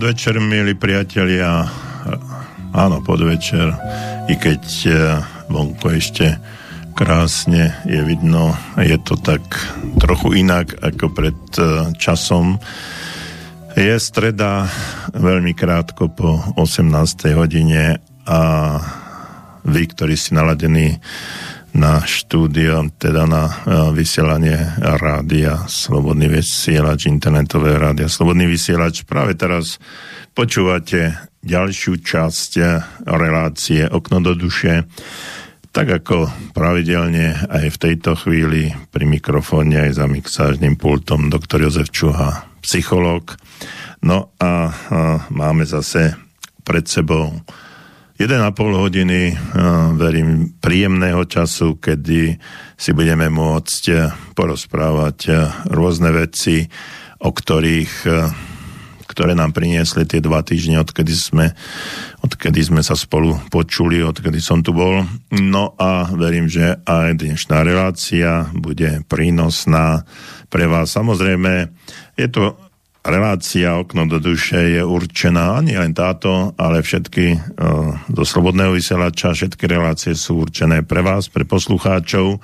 podvečer, milí priatelia. Áno, podvečer, i keď e, vonku ešte krásne je vidno, je to tak trochu inak ako pred e, časom. Je streda veľmi krátko po 18. hodine a vy, ktorí si naladení na štúdio, teda na uh, vysielanie rádia, slobodný vysielač, internetové rádia, slobodný vysielač. Práve teraz počúvate ďalšiu časť relácie Okno do duše. Tak ako pravidelne aj v tejto chvíli pri mikrofóne aj za mixážnym pultom doktor Jozef Čuha, psychológ. No a, a máme zase pred sebou 1,5 hodiny, verím, príjemného času, kedy si budeme môcť e, porozprávať e, rôzne veci, o ktorých e, ktoré nám priniesli tie dva týždne, odkedy sme, odkedy sme sa spolu počuli, odkedy som tu bol. No a verím, že aj dnešná relácia bude prínosná pre vás. Samozrejme, je to relácia Okno do duše je určená ani len táto, ale všetky do Slobodného vysielača, všetky relácie sú určené pre vás, pre poslucháčov.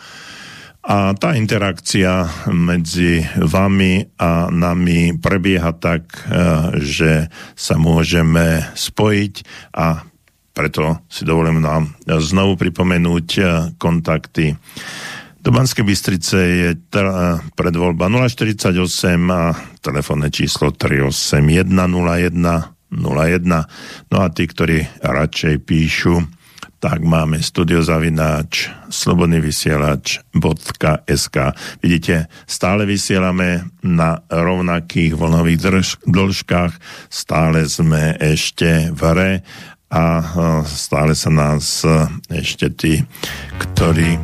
A tá interakcia medzi vami a nami prebieha tak, uh, že sa môžeme spojiť a preto si dovolím nám znovu pripomenúť uh, kontakty do Banskej Bystrice je predvoľba 048 a telefónne číslo 381 01 No a tí, ktorí radšej píšu, tak máme studiozavináč slobodnyvysielač.sk Vidíte, stále vysielame na rovnakých vlnových drž- dĺžkach, stále sme ešte v hre a stále sa nás ešte tí, ktorí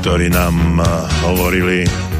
ktorí nám hovorili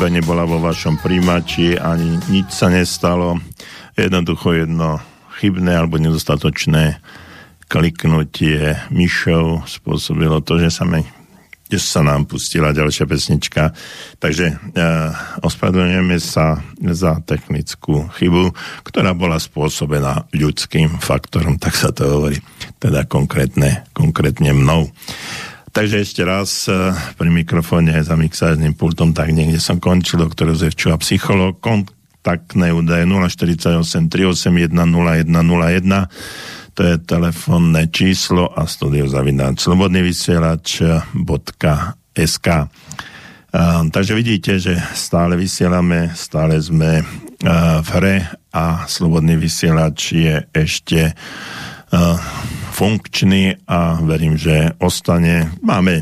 chyba nebola vo vašom príjimači, ani nič sa nestalo. Jednoducho jedno chybné alebo nedostatočné kliknutie myšou spôsobilo to, že sa mi že sa nám pustila ďalšia pesnička. Takže e, ospravedlňujeme sa za technickú chybu, ktorá bola spôsobená ľudským faktorom, tak sa to hovorí, teda konkrétne, konkrétne mnou. Takže ešte raz e, pri mikrofóne za mixážnym pultom, tak niekde som končil, doktor Jozef Čuha, psycholog, kontaktné údaje 048 381 0101 to je telefónne číslo a studio zavináč slobodný vysielač.sk Takže vidíte, že stále vysielame, stále sme v hre a slobodný vysielač je ešte funkčný a verím, že ostane. Máme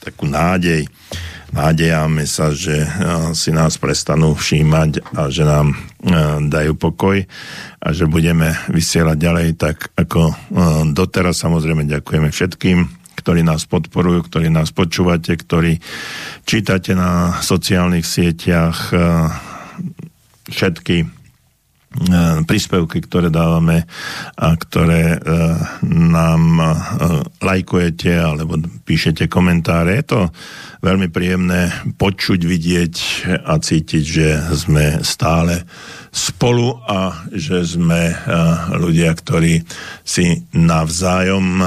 takú nádej, nádejame sa, že si nás prestanú všímať a že nám dajú pokoj a že budeme vysielať ďalej tak ako doteraz. Samozrejme ďakujeme všetkým, ktorí nás podporujú, ktorí nás počúvate, ktorí čítate na sociálnych sieťach všetky príspevky, ktoré dávame a ktoré e, nám e, lajkujete alebo píšete komentáre. Je to veľmi príjemné počuť, vidieť a cítiť, že sme stále spolu a že sme ľudia, ktorí si navzájom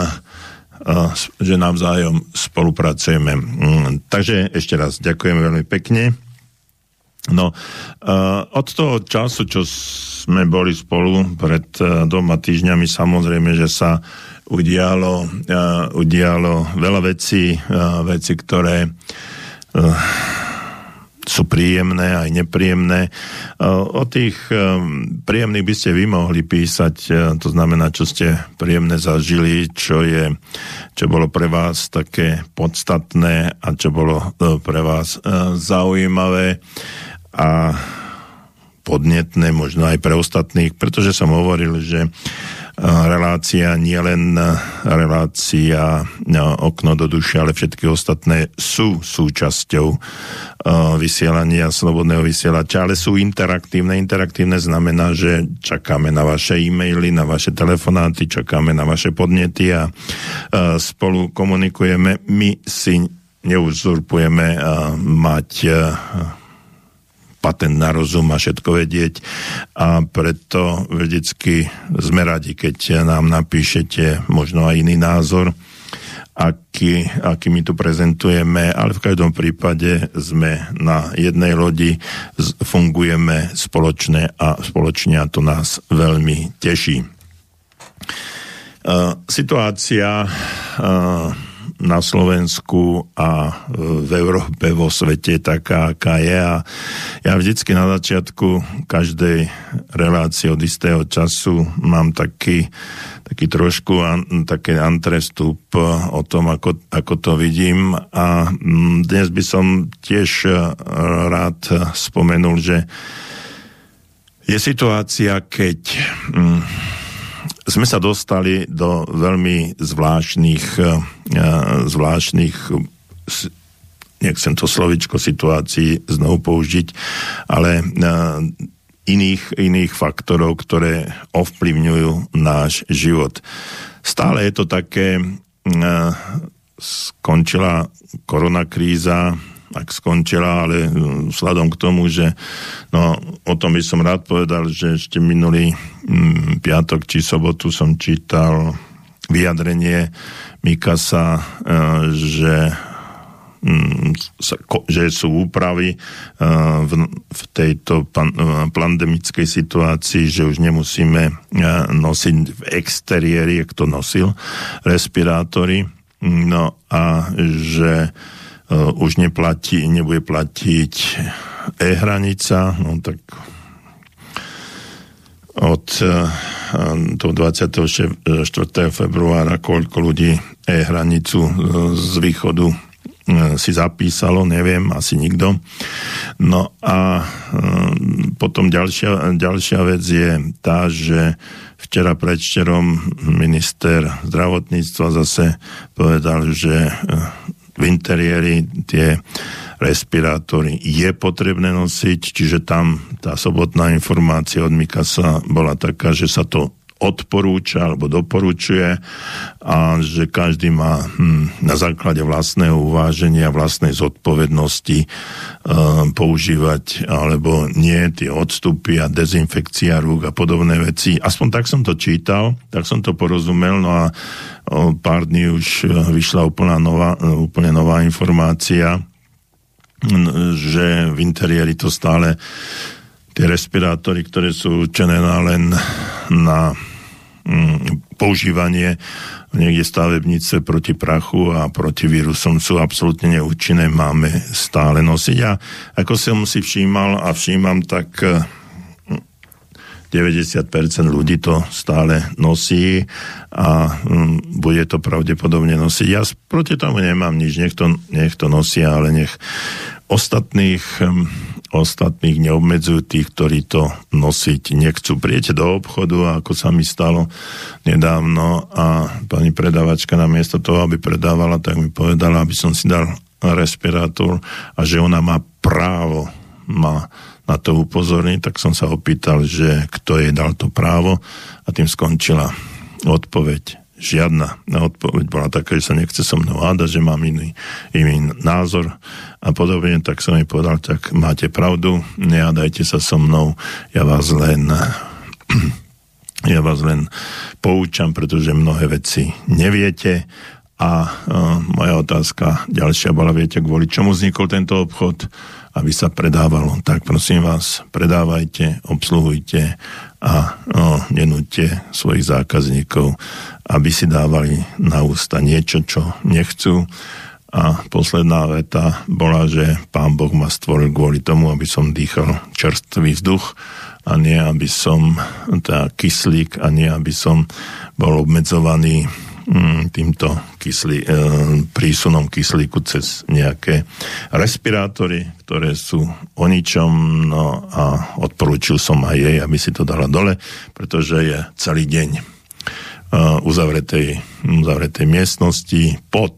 že navzájom spolupracujeme. Mm, takže ešte raz ďakujem veľmi pekne. No, od toho času, čo sme boli spolu pred uh, dvoma týždňami, samozrejme, že sa udialo, uh, udialo veľa vecí, uh, veci, ktoré sú príjemné aj nepríjemné. O tých príjemných by ste vy mohli písať, to znamená, čo ste príjemné zažili, čo, je, čo bolo pre vás také podstatné a čo bolo pre vás zaujímavé. A podnetné, možno aj pre ostatných, pretože som hovoril, že relácia nie len relácia okno do duše, ale všetky ostatné sú súčasťou vysielania slobodného vysielača, ale sú interaktívne. Interaktívne znamená, že čakáme na vaše e-maily, na vaše telefonáty, čakáme na vaše podnety a spolu komunikujeme. My si neuzurpujeme mať patent na rozum a všetko vedieť a preto vždycky sme radi, keď nám napíšete možno aj iný názor, aký, aký my tu prezentujeme, ale v každom prípade sme na jednej lodi, fungujeme spoločne a spoločne a to nás veľmi teší. Uh, situácia uh, na Slovensku a v Európe, vo svete taká, aká je. A ja vždycky na začiatku každej relácie od istého času mám taký, taký trošku an, také antrestup o tom, ako, ako to vidím. A dnes by som tiež rád spomenul, že je situácia, keď mm, sme sa dostali do veľmi zvláštnych, eh, zvláštnych nechcem to slovičko situácií znovu použiť, ale eh, iných, iných faktorov, ktoré ovplyvňujú náš život. Stále je to také, skončila koronakríza, ak skončila, ale mm, vzhľadom k tomu, že no, o tom by som rád povedal, že ešte minulý mm, piatok či sobotu som čítal vyjadrenie Mikasa, e, že mm, že sú úpravy e, v tejto e, pandemickej situácii, že už nemusíme nosiť v exteriéri, kto nosil respirátory, no a že už neplatí, nebude platiť e-hranica, no tak od eh, toho 24. februára koľko ľudí e-hranicu eh, z východu si zapísalo, neviem, asi nikto. No a potom ďalšia, ďalšia vec je tá, že včera predšterom minister zdravotníctva zase povedal, že v interiéri tie respirátory je potrebné nosiť, čiže tam tá sobotná informácia od Mikasa bola taká, že sa to odporúča alebo doporučuje a že každý má hm, na základe vlastného uváženia, vlastnej zodpovednosti hm, používať alebo nie tie odstupy a dezinfekcia rúk a podobné veci. Aspoň tak som to čítal, tak som to porozumel, no a o pár dní už eh, vyšla úplná nová, úplne nová informácia, že v interiéri to stále tie respirátory, ktoré sú určené len na používanie niekde stavebnice proti prachu a proti vírusom sú absolútne neúčinné, máme stále nosiť. A ako som si všímal a všímam, tak 90% mm, ľudí to stále nosí a mm, bude to pravdepodobne nosiť. Ja proti tomu nemám nič, nech to, nech to nosia, ale nech ostatných ostatných neobmedzujú tých, ktorí to nosiť nechcú. Prijete do obchodu, ako sa mi stalo nedávno a pani predavačka namiesto toho, aby predávala, tak mi povedala, aby som si dal respirátor a že ona má právo ma na to upozorniť, tak som sa opýtal, že kto jej dal to právo a tým skončila odpoveď žiadna odpoveď bola taká, že sa nechce so mnou hádať, že mám iný, iný názor a podobne, tak som jej povedal, tak máte pravdu, nehádajte sa so mnou, ja vás len ja vás len poučam, pretože mnohé veci neviete. A uh, moja otázka ďalšia bola, viete, kvôli čomu vznikol tento obchod, aby sa predávalo. Tak prosím vás, predávajte, obsluhujte a no, nenúďte svojich zákazníkov, aby si dávali na ústa niečo, čo nechcú. A posledná veta bola, že pán Boh ma stvoril kvôli tomu, aby som dýchal čerstvý vzduch a nie, aby som tá kyslík a nie, aby som bol obmedzovaný týmto kyslí, e, prísunom kyslíku cez nejaké respirátory, ktoré sú o ničom. No a odporúčil som aj jej, aby si to dala dole, pretože je celý deň e, uzavretej, uzavretej miestnosti pod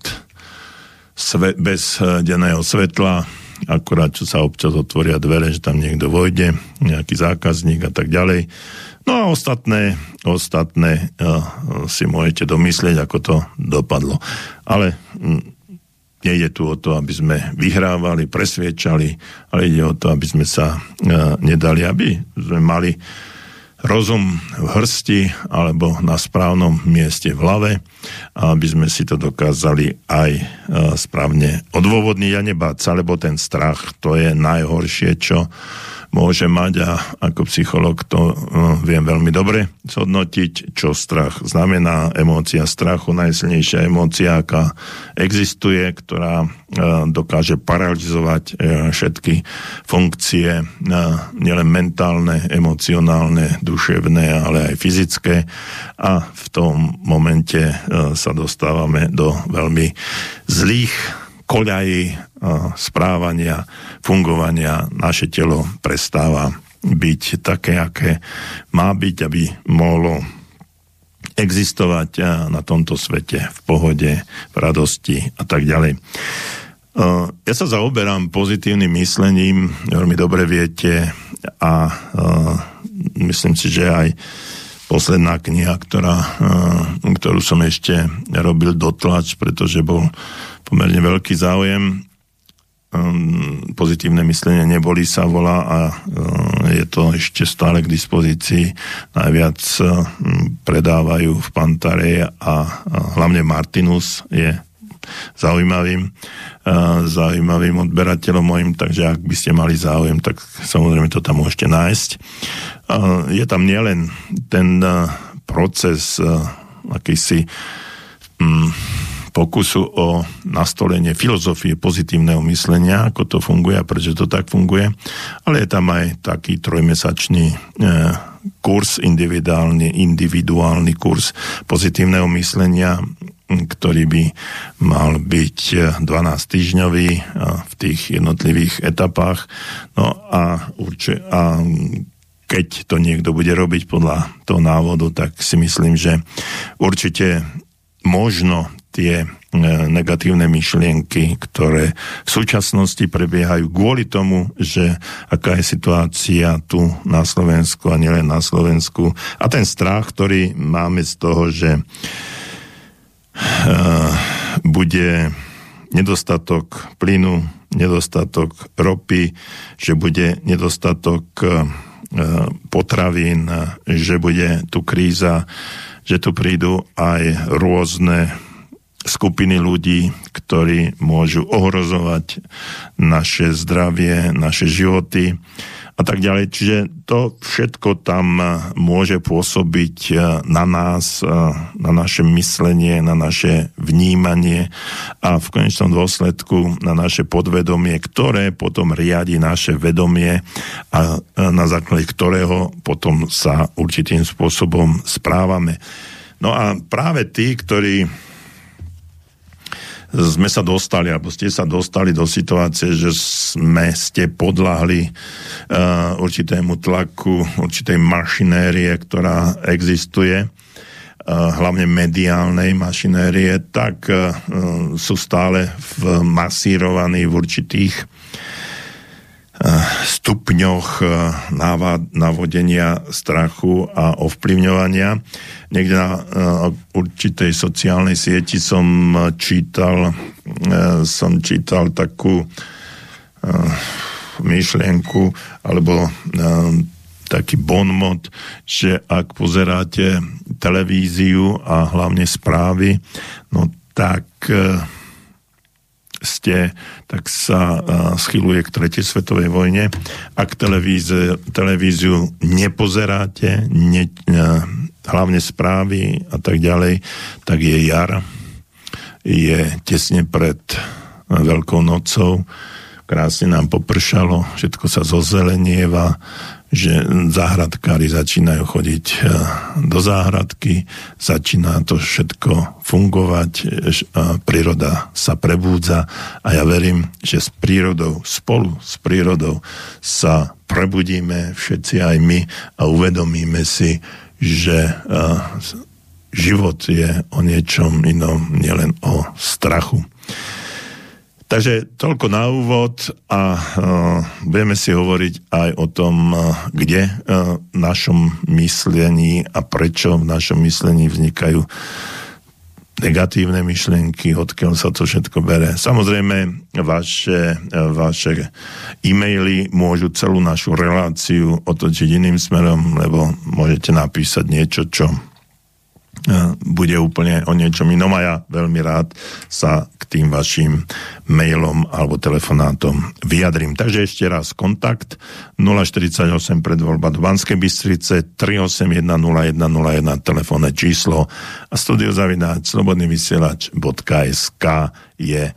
sve, bez denného svetla. Akurát čo sa občas otvoria dvere, že tam niekto vojde, nejaký zákazník a tak ďalej No a ostatné, ostatné uh, si môžete domyslieť, ako to dopadlo. Ale mm, nejde tu o to, aby sme vyhrávali, presviečali, ale ide o to, aby sme sa uh, nedali, aby sme mali rozum v hrsti alebo na správnom mieste v hlave aby sme si to dokázali aj uh, správne odôvodniť a nebáť sa, lebo ten strach to je najhoršie, čo môže mať a ako psycholog to uh, viem veľmi dobre zhodnotiť, čo strach znamená. Emócia strachu, najsilnejšia emócia, aká existuje, ktorá uh, dokáže paralizovať uh, všetky funkcie, nielen mentálne, emocionálne, duševné, ale aj fyzické a v tom momente sa dostávame do veľmi zlých koľají správania, fungovania naše telo prestáva byť také, aké má byť, aby mohlo existovať na tomto svete v pohode, v radosti a tak ďalej. Ja sa zaoberám pozitívnym myslením, veľmi dobre viete a myslím si, že aj posledná kniha, ktorá, ktorú som ešte robil dotlač, pretože bol pomerne veľký záujem Ehm, pozitívne myslenie neboli sa volá a ehm, je to ešte stále k dispozícii. Najviac ehm, predávajú v Pantare a hlavne Martinus je zaujímavým, zaujímavým odberateľom mojim, takže ak by ste mali záujem, tak samozrejme to tam môžete nájsť. Je tam nielen ten proces akýsi pokusu o nastolenie filozofie pozitívneho myslenia, ako to funguje a prečo to tak funguje, ale je tam aj taký trojmesačný e, kurz, individuálny, individuálny kurz pozitívneho myslenia, ktorý by mal byť 12-týždňový e, v tých jednotlivých etapách. No a, urči, a keď to niekto bude robiť podľa toho návodu, tak si myslím, že určite možno tie negatívne myšlienky, ktoré v súčasnosti prebiehajú kvôli tomu, že aká je situácia tu na Slovensku a nielen na Slovensku. A ten strach, ktorý máme z toho, že bude nedostatok plynu, nedostatok ropy, že bude nedostatok potravín, že bude tu kríza, že tu prídu aj rôzne skupiny ľudí, ktorí môžu ohrozovať naše zdravie, naše životy a tak ďalej. Čiže to všetko tam môže pôsobiť na nás, na naše myslenie, na naše vnímanie a v konečnom dôsledku na naše podvedomie, ktoré potom riadi naše vedomie a na základe ktorého potom sa určitým spôsobom správame. No a práve tí, ktorí sme sa dostali, alebo ste sa dostali do situácie, že sme ste podľahli uh, určitému tlaku, určitej mašinérie, ktorá existuje, uh, hlavne mediálnej mašinérie, tak uh, sú stále masírovaní v určitých stupňoch navodenia strachu a ovplyvňovania. Niekde na určitej sociálnej sieti som čítal, som čítal takú myšlienku alebo taký bonmot, že ak pozeráte televíziu a hlavne správy, no tak ste, tak sa schyluje k tretej svetovej vojne. Ak televíze, televíziu nepozeráte, ne, hlavne správy a tak ďalej, tak je jar, je tesne pred Veľkou nocou, krásne nám popršalo, všetko sa zozelenieva, že záhradkári začínajú chodiť e, do záhradky, začína to všetko fungovať, príroda sa prebúdza a ja verím, že s prírodou, spolu s prírodou sa prebudíme všetci aj my a uvedomíme si, že e, život je o niečom inom, nielen o strachu. Takže toľko na úvod a uh, budeme si hovoriť aj o tom, uh, kde uh, v našom myslení a prečo v našom myslení vznikajú negatívne myšlienky, odkiaľ sa to všetko bere. Samozrejme, vaše, vaše e-maily môžu celú našu reláciu otočiť iným smerom, lebo môžete napísať niečo, čo bude úplne o niečom inom a ja veľmi rád sa tým vašim mailom alebo telefonátom vyjadrím. Takže ešte raz kontakt 048 predvoľba do Banskej Bystrice 3810101 telefónne číslo a studiozavináč slobodnyvysielač.sk je e,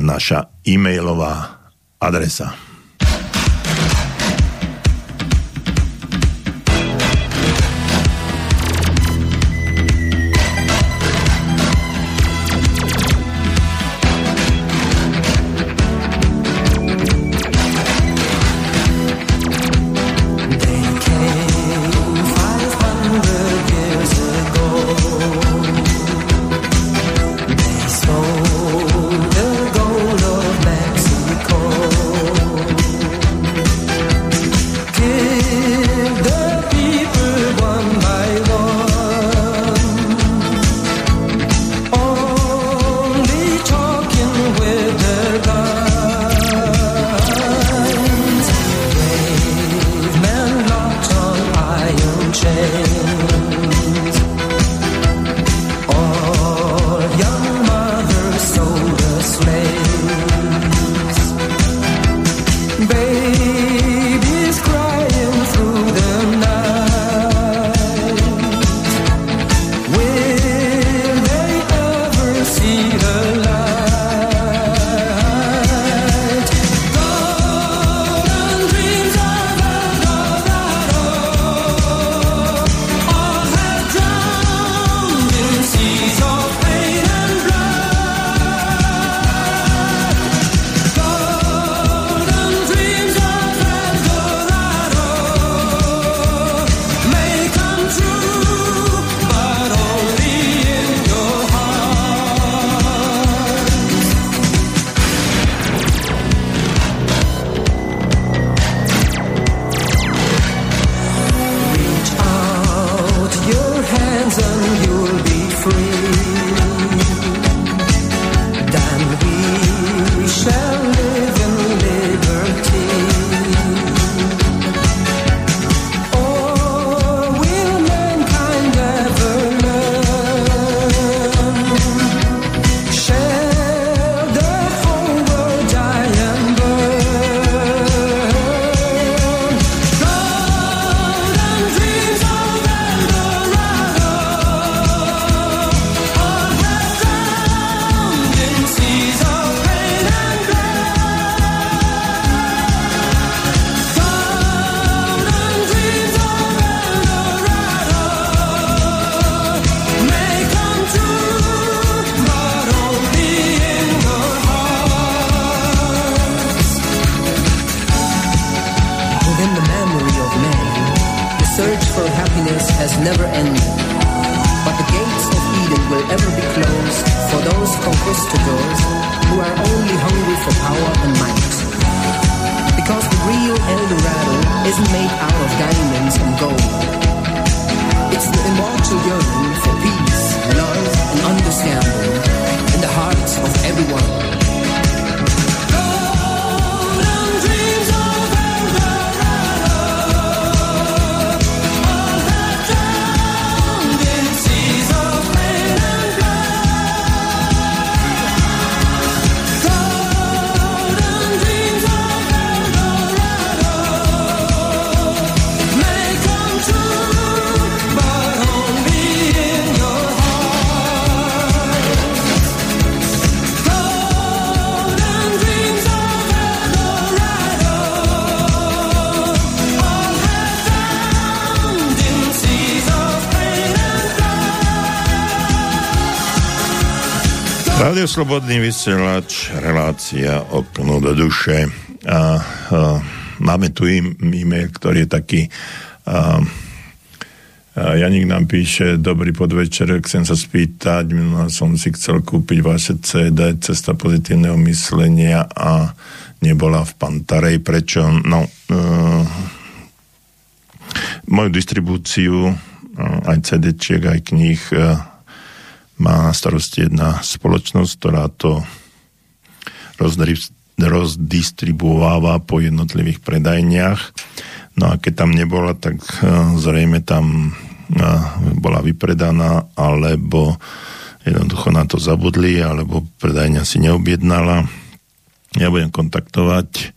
naša e-mailová adresa. Rádio Slobodný vysielač, relácia okno do duše. A, a máme tu e-mail, ktorý je taký a, a Janik nám píše, dobrý podvečer, chcem sa spýtať, som si chcel kúpiť vaše CD Cesta pozitívneho myslenia a nebola v Pantarej. Prečo? No, uh, moju distribúciu uh, aj CD-čiek, aj kníh uh, má na starosti jedna spoločnosť, ktorá to rozdistribuováva po jednotlivých predajniach. No a keď tam nebola, tak e, zrejme tam e, bola vypredaná, alebo jednoducho na to zabudli, alebo predajňa si neobjednala. Ja budem kontaktovať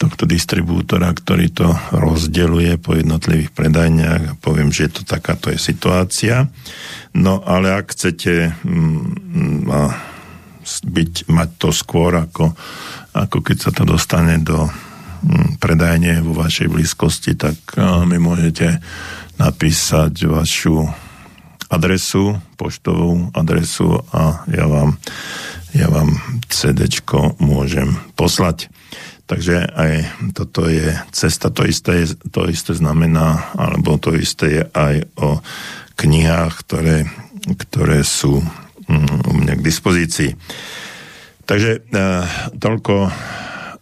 tohto distribútora, ktorý to rozdeluje po jednotlivých predajniach a poviem, že je to takáto je situácia. No ale ak chcete mm, byť, mať to skôr, ako, ako keď sa to dostane do mm, predajne vo vašej blízkosti, tak mi môžete napísať vašu adresu, poštovú adresu a ja vám, ja vám CD môžem poslať. Takže aj toto je cesta, to isté, to isté znamená, alebo to isté je aj o knihách, ktoré, ktoré sú mm, u mňa k dispozícii. Takže uh, toľko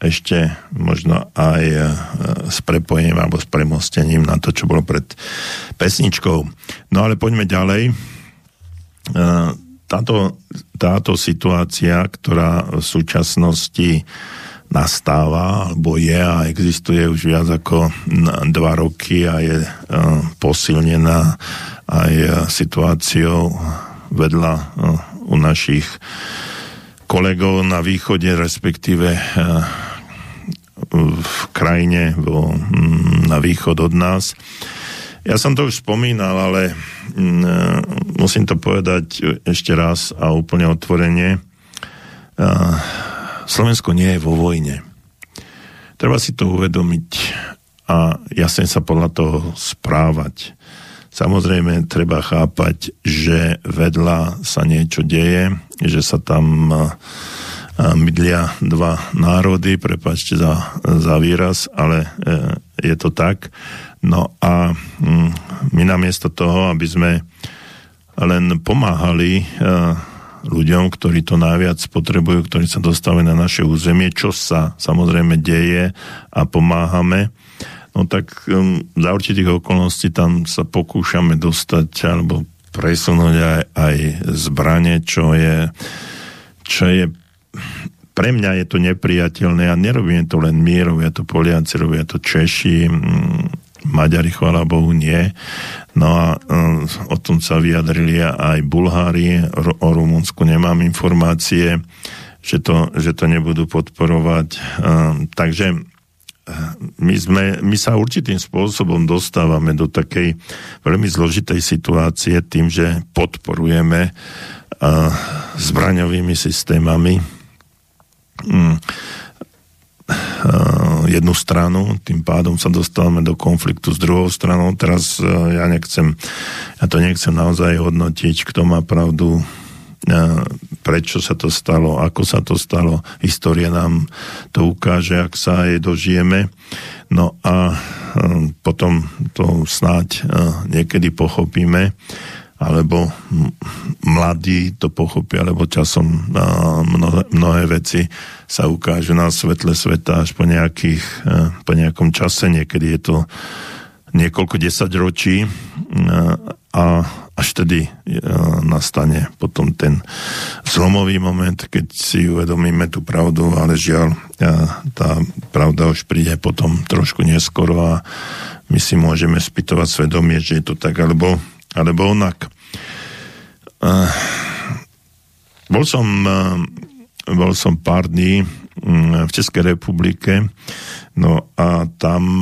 ešte možno aj uh, s prepojením alebo s premostením na to, čo bolo pred pesničkou. No ale poďme ďalej. Uh, táto, táto situácia, ktorá v súčasnosti nastáva, alebo je a existuje už viac ako dva roky a je uh, posilnená aj uh, situáciou vedľa uh, u našich kolegov na východe, respektíve v krajine vo, na východ od nás. Ja som to už spomínal, ale musím to povedať ešte raz a úplne otvorene. Slovensko nie je vo vojne. Treba si to uvedomiť a jasne sa podľa toho správať. Samozrejme, treba chápať, že vedľa sa niečo deje, že sa tam mydlia dva národy, prepačte za, za výraz, ale e, je to tak. No a mm, my namiesto toho, aby sme len pomáhali e, ľuďom, ktorí to najviac potrebujú, ktorí sa dostávajú na naše územie, čo sa samozrejme deje a pomáhame, no tak um, za určitých okolností tam sa pokúšame dostať alebo presunúť aj, aj zbranie, čo je, čo je pre mňa je to nepriateľné a nerobíme to len my, robia to Poliaci, robia to Češi, Maďari, chvála Bohu, nie. No a um, o tom sa vyjadrili aj Bulhári, o Rumunsku nemám informácie, že to, že to nebudú podporovať. Um, takže uh, my, sme, my sa určitým spôsobom dostávame do takej veľmi zložitej situácie tým, že podporujeme uh, zbraňovými systémami Eh, jednu stranu, tým pádom sa dostávame do konfliktu s druhou stranou. Teraz eh, ja nechcem, ja to nechcem naozaj hodnotiť, kto má pravdu, eh, prečo sa to stalo, ako sa to stalo. História nám to ukáže, ak sa aj dožijeme. No a potom to snáď niekedy pochopíme. Alebo mladí to pochopia, alebo časom mnohé, mnohé veci sa ukážu na svetle sveta až po, nejakých, po nejakom čase, niekedy je to niekoľko desať ročí a až tedy nastane potom ten zlomový moment, keď si uvedomíme tú pravdu, ale žiaľ, tá pravda už príde potom trošku neskoro a my si môžeme spýtovať svedomie, že je to tak alebo, alebo onak. Bol som, bol som pár dní v Českej republike, no a tam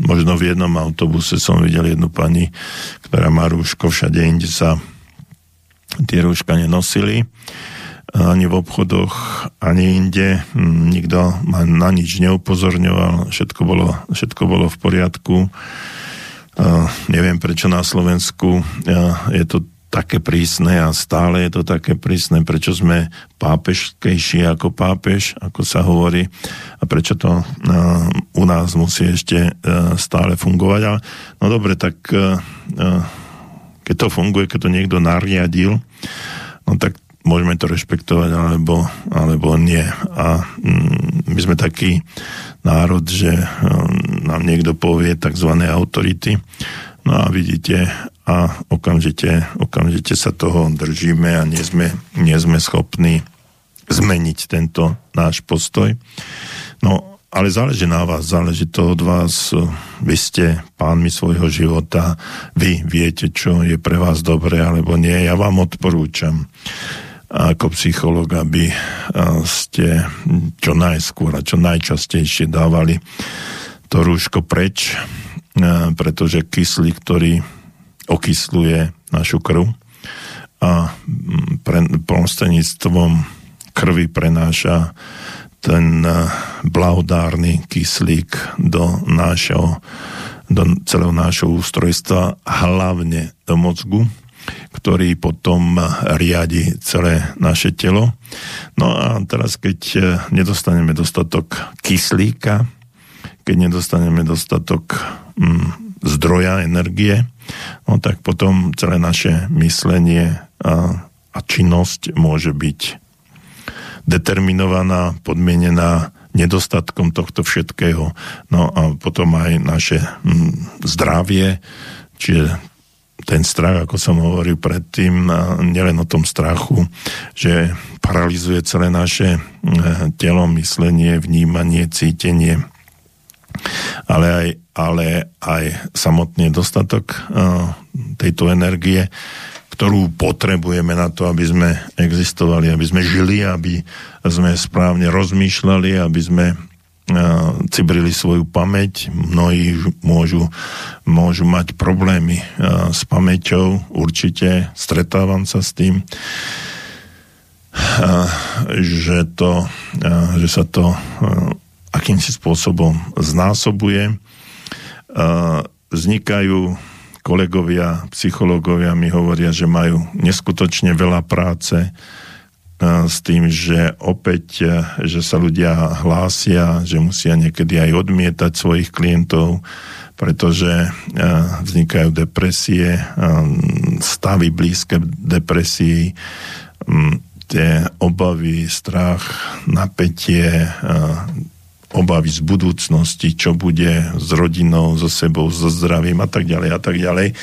možno v jednom autobuse som videl jednu pani, ktorá má rúško, všade inde sa tie rúška nenosili ani v obchodoch, ani inde. Hm, nikto ma na nič neupozorňoval, všetko bolo, všetko bolo v poriadku. Neviem, prečo na Slovensku je to také prísne a stále je to také prísne, prečo sme pápežskejší ako pápež, ako sa hovorí a prečo to u nás musí ešte stále fungovať. Ale, no dobre, tak keď to funguje, keď to niekto nariadil, no tak môžeme to rešpektovať alebo, alebo nie. A mm, my sme taký národ, že um, nám niekto povie tzv. autority. No a vidíte, a okamžite, okamžite sa toho držíme a nie sme, nie sme schopní zmeniť tento náš postoj. No, ale záleží na vás, záleží to od vás. Vy ste pánmi svojho života, vy viete, čo je pre vás dobré alebo nie. Ja vám odporúčam ako psycholog, aby ste čo najskôr a čo najčastejšie dávali to rúško preč, pretože kyslík, ktorý okysluje našu krv a prostredníctvom krvi prenáša ten blahodárny kyslík do nášho do celého nášho ústrojstva, hlavne do mozgu, ktorý potom riadi celé naše telo. No a teraz, keď eh, nedostaneme dostatok kyslíka, keď nedostaneme dostatok mm, zdroja energie, no tak potom celé naše myslenie a, a činnosť môže byť determinovaná, podmienená nedostatkom tohto všetkého. No a potom aj naše mm, zdravie, čiže ten strach, ako som hovoril predtým, nielen o tom strachu, že paralizuje celé naše mm, telo, myslenie, vnímanie, cítenie, ale aj, ale aj samotný dostatok uh, tejto energie, ktorú potrebujeme na to, aby sme existovali, aby sme žili, aby sme správne rozmýšľali, aby sme cibrili svoju pamäť. Mnohí môžu, môžu mať problémy s pamäťou, určite stretávam sa s tým, že, to, že sa to akýmsi spôsobom znásobuje. Vznikajú kolegovia, psychológovia mi hovoria, že majú neskutočne veľa práce s tým, že opäť, že sa ľudia hlásia, že musia niekedy aj odmietať svojich klientov, pretože vznikajú depresie, stavy blízke depresii, tie obavy, strach, napätie, obavy z budúcnosti, čo bude s rodinou, so sebou, so zdravím a tak ďalej a tak ďalej.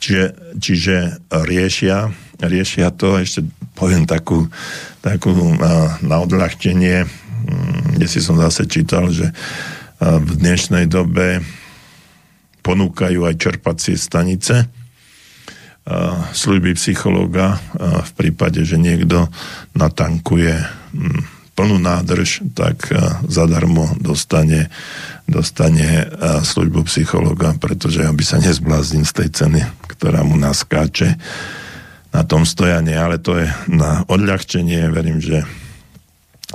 Čiže, čiže riešia, riešia to, ešte poviem takú, takú na odľahčenie, mm, kde si som zase čítal, že v dnešnej dobe ponúkajú aj čerpacie stanice, služby psychológa v prípade, že niekto natankuje mm, plnú nádrž, tak zadarmo dostane, dostane eh, službu psychologa, pretože aby sa nezbláznil z tej ceny, ktorá mu naskáče na tom stojanie, ale to je na odľahčenie, verím, že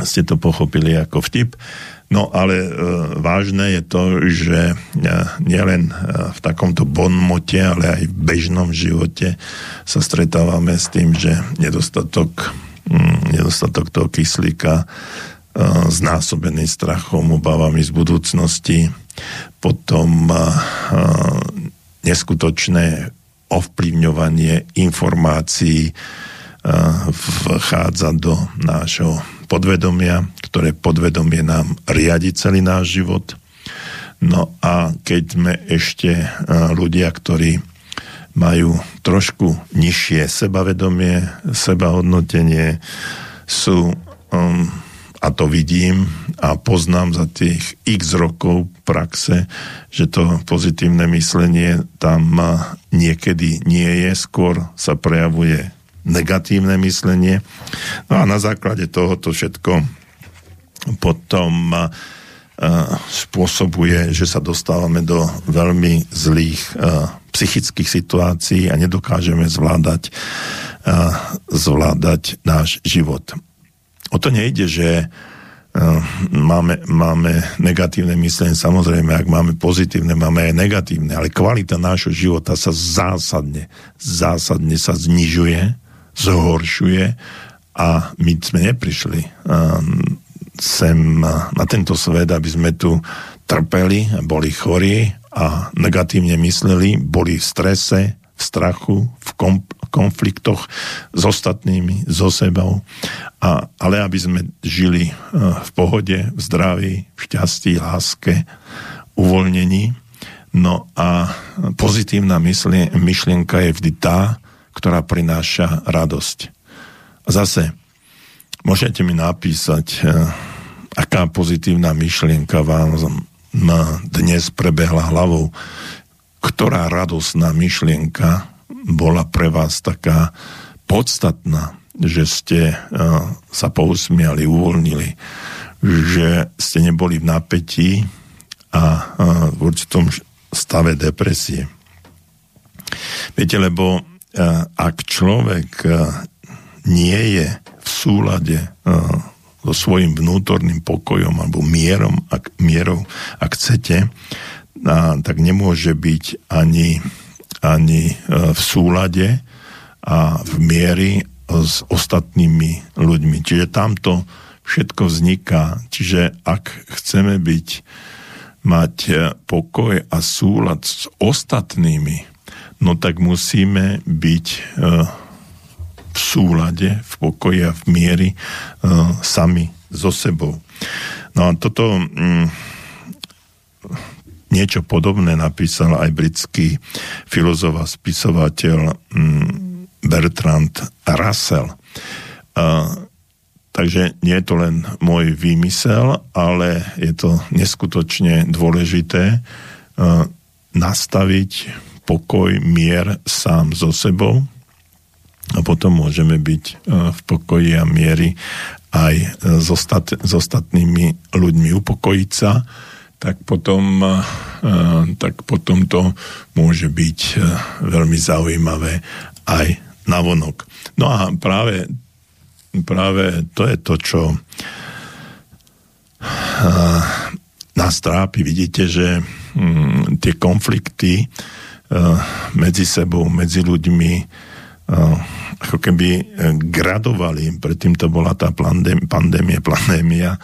ste to pochopili ako vtip. No ale e, vážne je to, že e, nielen e, v takomto bonmote, ale aj v bežnom živote sa stretávame s tým, že nedostatok Mm, nedostatok toho kyslíka, znásobený strachom, obávami z budúcnosti, potom e, neskutočné ovplyvňovanie informácií vchádza do nášho podvedomia, ktoré podvedomie nám riadi celý náš život. No a keď sme ešte ľudia, ktorí majú trošku nižšie sebavedomie, sebahodnotenie, sú um, a to vidím a poznám za tých x rokov praxe, že to pozitívne myslenie tam niekedy nie je, skôr sa prejavuje negatívne myslenie. No a na základe tohoto všetko potom spôsobuje, že sa dostávame do veľmi zlých psychických situácií a nedokážeme zvládať, zvládať náš život o to nejde, že uh, máme, máme negatívne myslenie, samozrejme, ak máme pozitívne, máme aj negatívne, ale kvalita nášho života sa zásadne, zásadne sa znižuje, zhoršuje. A my sme neprišli uh, sem na tento svet, aby sme tu trpeli, boli chorí a negatívne mysleli, boli v strese, v strachu, v konfliktoch s ostatnými, so sebou. A, ale aby sme žili eh, v pohode, v zdraví, v šťastí, láske, uvoľnení. No a pozitívna myslie, myšlienka je vždy tá, ktorá prináša radosť. Zase, môžete mi napísať, eh, aká pozitívna myšlienka vám dnes prebehla hlavou, ktorá radosná myšlienka bola pre vás taká podstatná, že ste uh, sa pousmiali, uvoľnili, že ste neboli v napätí a uh, v určitom stave depresie. Viete, lebo uh, ak človek nie je v súlade so svojím vnútorným pokojom alebo mierom, ak, mierou, ak chcete, a, tak nemôže byť ani, ani e, v súlade a v miery s ostatnými ľuďmi. Čiže tamto všetko vzniká. Čiže ak chceme byť, mať e, pokoj a súlad s ostatnými, no tak musíme byť e, v súlade, v pokoji a v miery sami so sebou. No a toto mm, niečo podobné napísal aj britský filozof a spisovateľ mm, Bertrand Russell. Takže nie je to len môj výmysel, ale je to neskutočne dôležité nastaviť pokoj, mier sám so sebou a potom môžeme byť v pokoji a miery aj s, ostat, s ostatnými ľuďmi. Upokojiť sa tak potom, eh, tak potom to môže byť eh, veľmi zaujímavé aj na vonok. No a práve, práve to je to, čo nás trápi. Vidíte, že hm, tie konflikty medzi sebou, medzi ľuďmi ako keby e, gradovali. Predtým to bola tá pandémia, pandémia, e,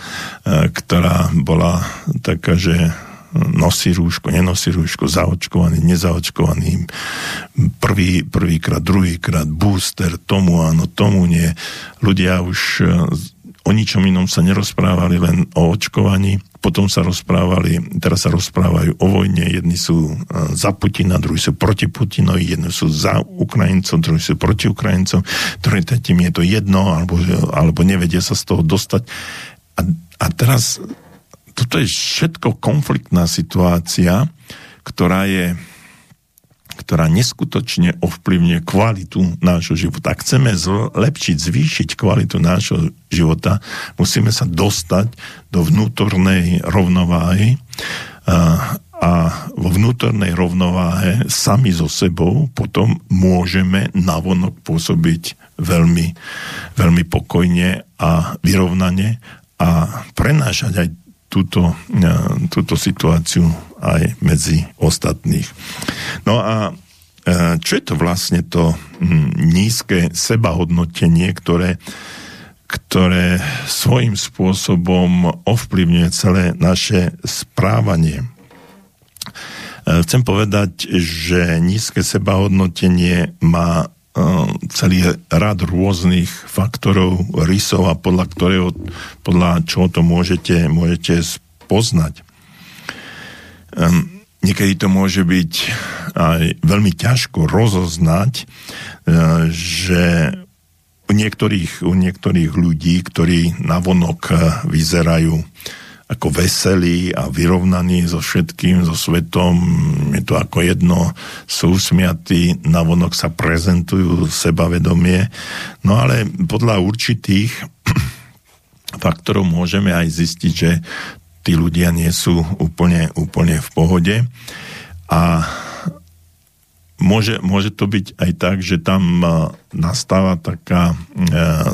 ktorá bola taká, že nosí rúško, nenosí rúško, zaočkovaný, nezaočkovaný, prvý, prvýkrát, druhýkrát, booster, tomu áno, tomu nie. Ľudia už e, o ničom inom sa nerozprávali, len o očkovaní. Potom sa rozprávali, teraz sa rozprávajú o vojne, jedni sú e, za Putina, druhí sú proti Putinovi, jedni sú za Ukrajincov, druhí sú proti Ukrajincom, ktorí tým je to jedno, alebo, alebo nevedia sa z toho dostať. A, a teraz toto je všetko konfliktná situácia, ktorá je ktorá neskutočne ovplyvňuje kvalitu nášho života. Ak chceme zlepšiť, zvýšiť kvalitu nášho života, musíme sa dostať do vnútornej rovnováhy a, a vo vnútornej rovnováhe sami so sebou potom môžeme navonok pôsobiť veľmi, veľmi pokojne a vyrovnane a prenášať aj túto, túto situáciu aj medzi ostatných. No a e, čo je to vlastne to nízke sebahodnotenie, ktoré, ktoré svojím spôsobom ovplyvňuje celé naše správanie? E, chcem povedať, že nízke sebahodnotenie má celý rad rôznych faktorov, rysov a podľa ktorého, podľa čoho to môžete, môžete spoznať. Um, niekedy to môže byť aj veľmi ťažko rozoznať, uh, že u niektorých, u niektorých ľudí, ktorí navonok vyzerajú ako veselí a vyrovnaní so všetkým, so svetom, je to ako jedno, sú usmiatí, navonok sa prezentujú sebavedomie, no ale podľa určitých faktorov môžeme aj zistiť, že tí ľudia nie sú úplne, úplne v pohode. A môže, môže to byť aj tak, že tam e, nastáva taká e,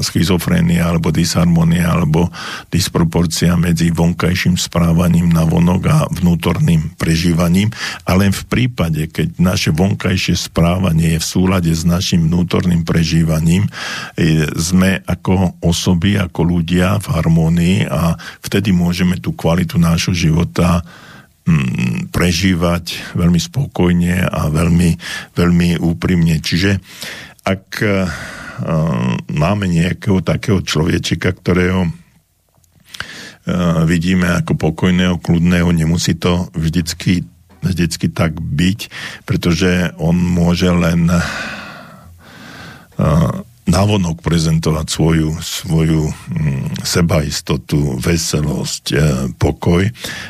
schizofrénia alebo disharmonia alebo disproporcia medzi vonkajším správaním na vonok a vnútorným prežívaním, ale len v prípade, keď naše vonkajšie správanie je v súlade s našim vnútorným prežívaním, e, sme ako osoby, ako ľudia v harmónii a vtedy môžeme tú kvalitu nášho života Mm, prežívať veľmi spokojne a veľmi, veľmi úprimne. Čiže ak uh, máme nejakého takého človečika, ktorého uh, vidíme ako pokojného, kľudného, nemusí to vždycky, vždycky tak byť, pretože on môže len navonok prezentovať svoju, svoju mm, sebaistotu, veselosť, e, pokoj,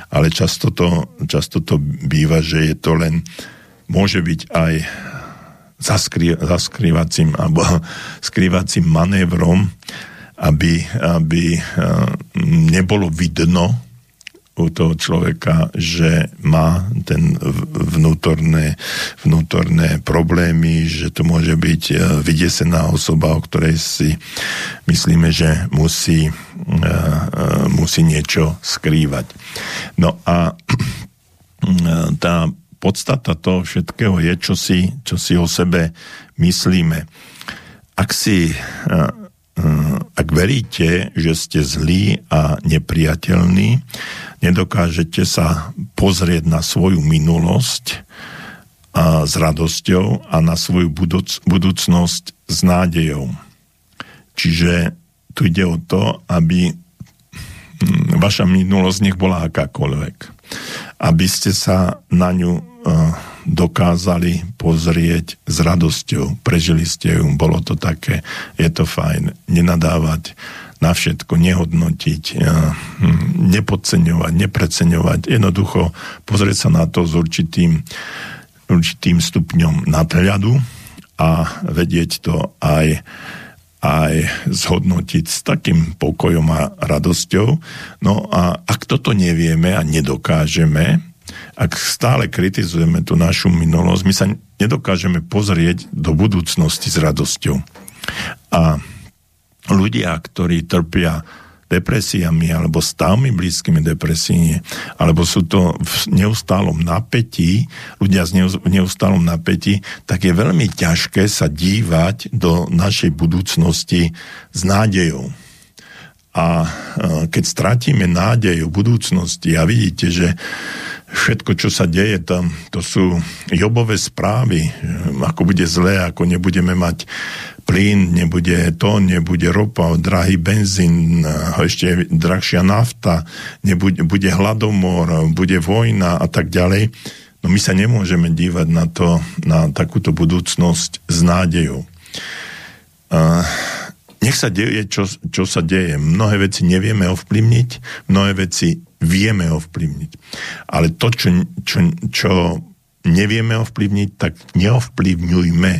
ale často to, často to býva, že je to len, môže byť aj zaskry, zaskrývacím alebo skrývacím manévrom, aby, aby e, nebolo vidno, u toho človeka, že má ten vnútorné, vnútorné problémy, že to môže byť e, vydesená osoba, o ktorej si myslíme, že musí, e, e, musí niečo skrývať. No a tá podstata toho všetkého je, čo si, čo si o sebe myslíme. Ak si ak veríte, že ste zlí a nepriateľní, nedokážete sa pozrieť na svoju minulosť a s radosťou a na svoju budúc- budúcnosť s nádejou. Čiže tu ide o to, aby hm, vaša minulosť nech bola akákoľvek. Aby ste sa na ňu uh, dokázali pozrieť s radosťou. Prežili ste ju, bolo to také, je to fajn. Nenadávať na všetko, nehodnotiť, eh, hm, nepodceňovať, nepreceňovať. Jednoducho pozrieť sa na to s určitým, určitým stupňom nadhľadu a vedieť to aj aj zhodnotiť s takým pokojom a radosťou. No a ak toto nevieme a nedokážeme, ak stále kritizujeme tú našu minulosť, my sa nedokážeme pozrieť do budúcnosti s radosťou. A ľudia, ktorí trpia depresiami alebo stavmi blízkymi depresii, alebo sú to v neustálom napätí, ľudia v neustálom napätí, tak je veľmi ťažké sa dívať do našej budúcnosti s nádejou. A keď stratíme nádej v budúcnosti a vidíte, že všetko, čo sa deje tam, to sú jobové správy, ako bude zlé, ako nebudeme mať plyn, nebude to, nebude ropa, drahý benzín, ešte drahšia nafta, nebude, bude hladomor, bude vojna a tak ďalej. No my sa nemôžeme dívať na to, na takúto budúcnosť s nádejou. Uh, nech sa deje, čo, čo sa deje. Mnohé veci nevieme ovplyvniť, mnohé veci vieme ovplyvniť. Ale to, čo, čo, čo nevieme ovplyvniť, tak neovplyvňujme.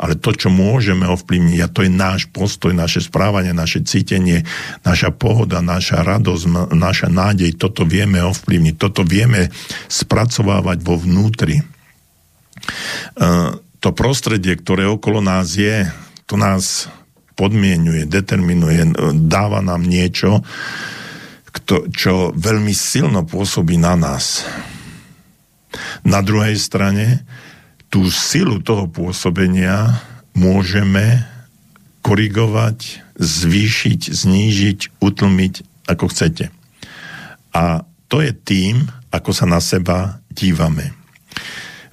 Ale to, čo môžeme ovplyvniť, a to je náš postoj, naše správanie, naše cítenie, naša pohoda, naša radosť, naša nádej, toto vieme ovplyvniť, toto vieme spracovávať vo vnútri. To prostredie, ktoré okolo nás je, to nás podmienuje, determinuje, dáva nám niečo, čo veľmi silno pôsobí na nás. Na druhej strane, tú silu toho pôsobenia môžeme korigovať, zvýšiť, znížiť, utlmiť, ako chcete. A to je tým, ako sa na seba dívame.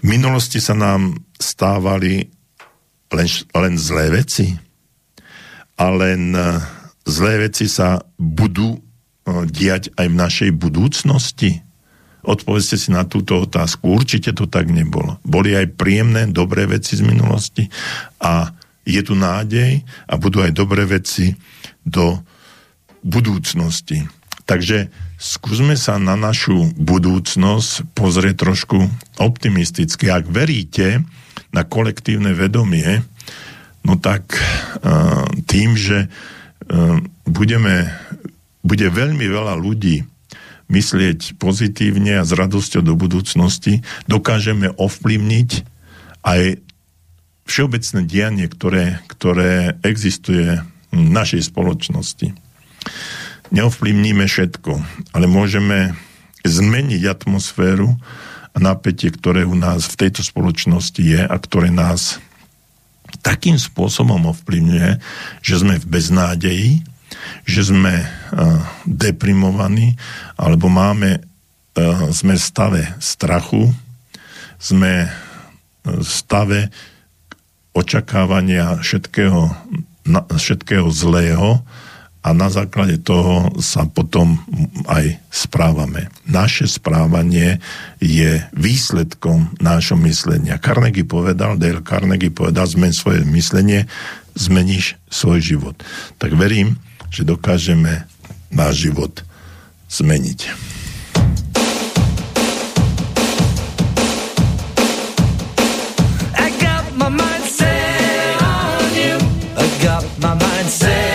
V minulosti sa nám stávali len, len zlé veci a len e, zlé veci sa budú e, diať aj v našej budúcnosti? Odpovedzte si na túto otázku. Určite to tak nebolo. Boli aj príjemné, dobré veci z minulosti a je tu nádej a budú aj dobré veci do budúcnosti. Takže skúsme sa na našu budúcnosť pozrieť trošku optimisticky. Ak veríte na kolektívne vedomie, no tak uh, tým, že uh, budeme, bude veľmi veľa ľudí myslieť pozitívne a s radosťou do budúcnosti, dokážeme ovplyvniť aj všeobecné dianie, ktoré, ktoré existuje v našej spoločnosti. Neovplyvníme všetko, ale môžeme zmeniť atmosféru a napätie, ktoré u nás v tejto spoločnosti je a ktoré nás takým spôsobom ovplyvňuje, že sme v beznádeji, že sme uh, deprimovaní, alebo máme, uh, sme v stave strachu, sme v stave očakávania všetkého, všetkého zlého a na základe toho sa potom aj správame. Naše správanie je výsledkom nášho myslenia. Carnegie povedal, Dale Carnegie povedal, zmen svoje myslenie, zmeníš svoj život. Tak verím, že dokážeme náš život zmeniť. My mind set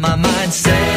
my mind mindset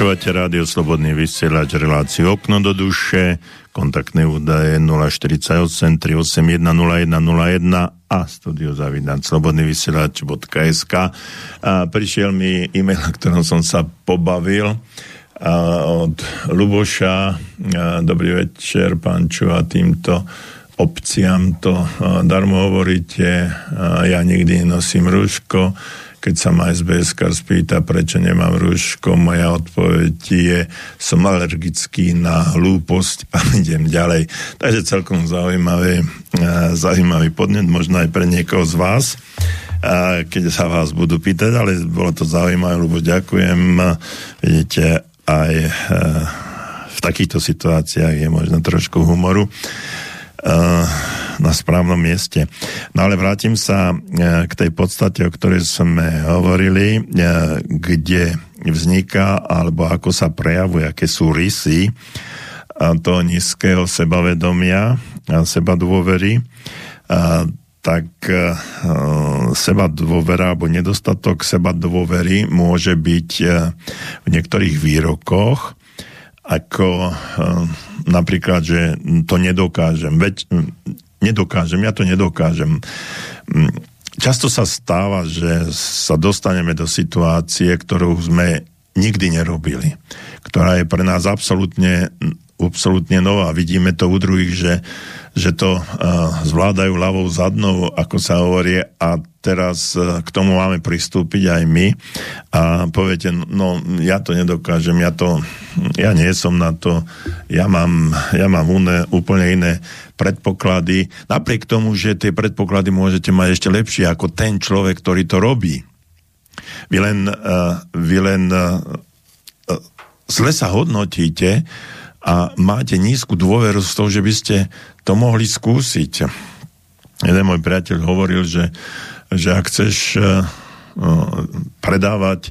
Počúvate rádio Slobodný vysielač, reláciu Okno do duše, kontaktné údaje 048 381 0101 a studiozavidan slobodnyvysielač.sk a prišiel mi e-mail, na ktorom som sa pobavil a od Luboša. A dobrý večer, pán Čuva, týmto obciam to darmo hovoríte. Ja nikdy nenosím rúško keď sa ma sbs spýta, prečo nemám rúško, moja odpoveď je, som alergický na hlúposť a idem ďalej. Takže celkom zaujímavý, zaujímavý podnet, možno aj pre niekoho z vás keď sa vás budú pýtať, ale bolo to zaujímavé, lebo ďakujem. Vidíte, aj e, v takýchto situáciách je možno trošku humoru. Eh, na správnom mieste. No ale vrátim sa eh, k tej podstate, o ktorej sme hovorili, eh, kde vzniká alebo ako sa prejavuje, aké sú rysy toho nízkeho sebavedomia a seba dôvery, tak seba dôvera alebo nedostatok seba dôvery môže byť v niektorých výrokoch ako napríklad, že to nedokážem. Veď nedokážem, ja to nedokážem. Často sa stáva, že sa dostaneme do situácie, ktorú sme nikdy nerobili, ktorá je pre nás absolútne, absolútne nová. Vidíme to u druhých, že že to uh, zvládajú ľavou zadnou, ako sa hovorí, a teraz uh, k tomu máme pristúpiť aj my a poviete, no ja to nedokážem, ja to, ja nie som na to, ja mám, ja mám uné, úplne iné predpoklady, napriek tomu, že tie predpoklady môžete mať ešte lepšie ako ten človek, ktorý to robí. Vy len, uh, vy len uh, zle sa hodnotíte, a máte nízku dôveru z toho, že by ste to mohli skúsiť. Jeden môj priateľ hovoril, že, že ak chceš uh, predávať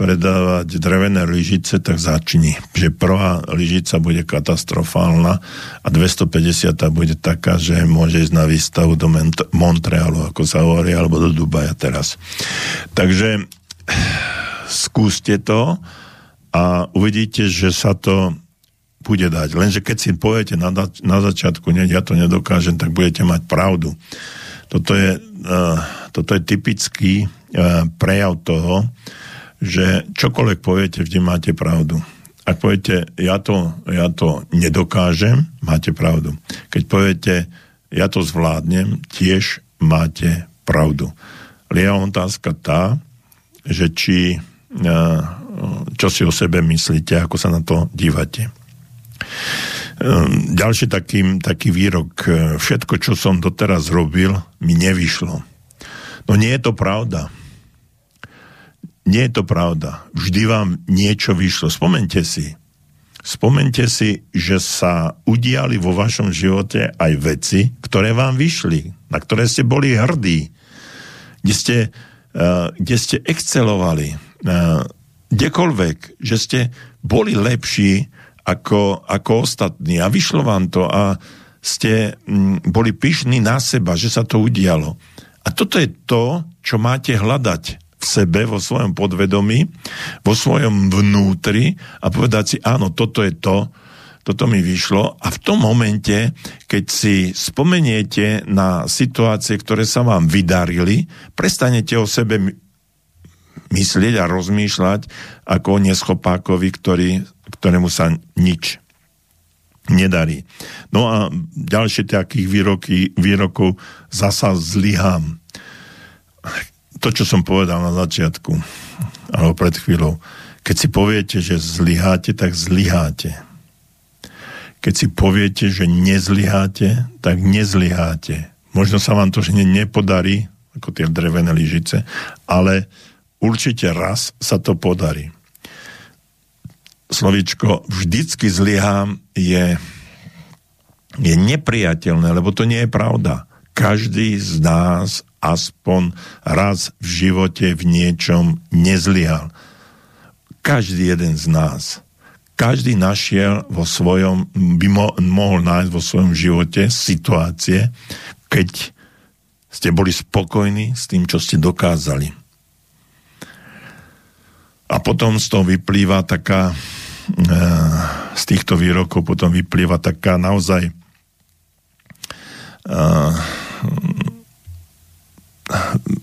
predávať drevené lyžice, tak začni. Že prvá lyžica bude katastrofálna a 250 bude taká, že môže ísť na výstavu do Montrealu, ako sa hovorí, alebo do Dubaja teraz. Takže skúste to a uvidíte, že sa to bude dať. Lenže keď si poviete na, na začiatku, nie, ja to nedokážem, tak budete mať pravdu. Toto je, uh, toto je typický uh, prejav toho, že čokoľvek poviete, vždy máte pravdu. Ak poviete, ja to, ja to nedokážem, máte pravdu. Keď poviete, ja to zvládnem, tiež máte pravdu. Lia otázka tá, že či, uh, čo si o sebe myslíte, ako sa na to dívate. Ehm, ďalší taký, taký výrok. E, všetko, čo som doteraz robil, mi nevyšlo. No nie je to pravda. Nie je to pravda. Vždy vám niečo vyšlo. Spomente si. Spomente si, že sa udiali vo vašom živote aj veci, ktoré vám vyšli, na ktoré ste boli hrdí, kde ste, uh, kde ste excelovali, uh, kdekoľvek, že ste boli lepší, ako, ako ostatní. A vyšlo vám to a ste mm, boli pyšní na seba, že sa to udialo. A toto je to, čo máte hľadať v sebe, vo svojom podvedomí, vo svojom vnútri a povedať si, áno, toto je to, toto mi vyšlo a v tom momente, keď si spomeniete na situácie, ktoré sa vám vydarili, prestanete o sebe myslieť a rozmýšľať ako neschopákovi, ktorý ktorému sa nič nedarí. No a ďalšie takých výroky, výrokov zasa zlyhám. To, čo som povedal na začiatku, alebo pred chvíľou. Keď si poviete, že zlyháte, tak zlyháte. Keď si poviete, že nezlyháte, tak nezlyháte. Možno sa vám to že nepodarí, ako tie drevené lyžice, ale určite raz sa to podarí slovičko vždycky zlyhám je, je nepriateľné, lebo to nie je pravda. Každý z nás aspoň raz v živote v niečom nezlyhal. Každý jeden z nás. Každý našiel vo svojom, by mo, mohol nájsť vo svojom živote situácie, keď ste boli spokojní s tým, čo ste dokázali. A potom z toho vyplýva taká, z týchto výrokov potom vyplýva taká naozaj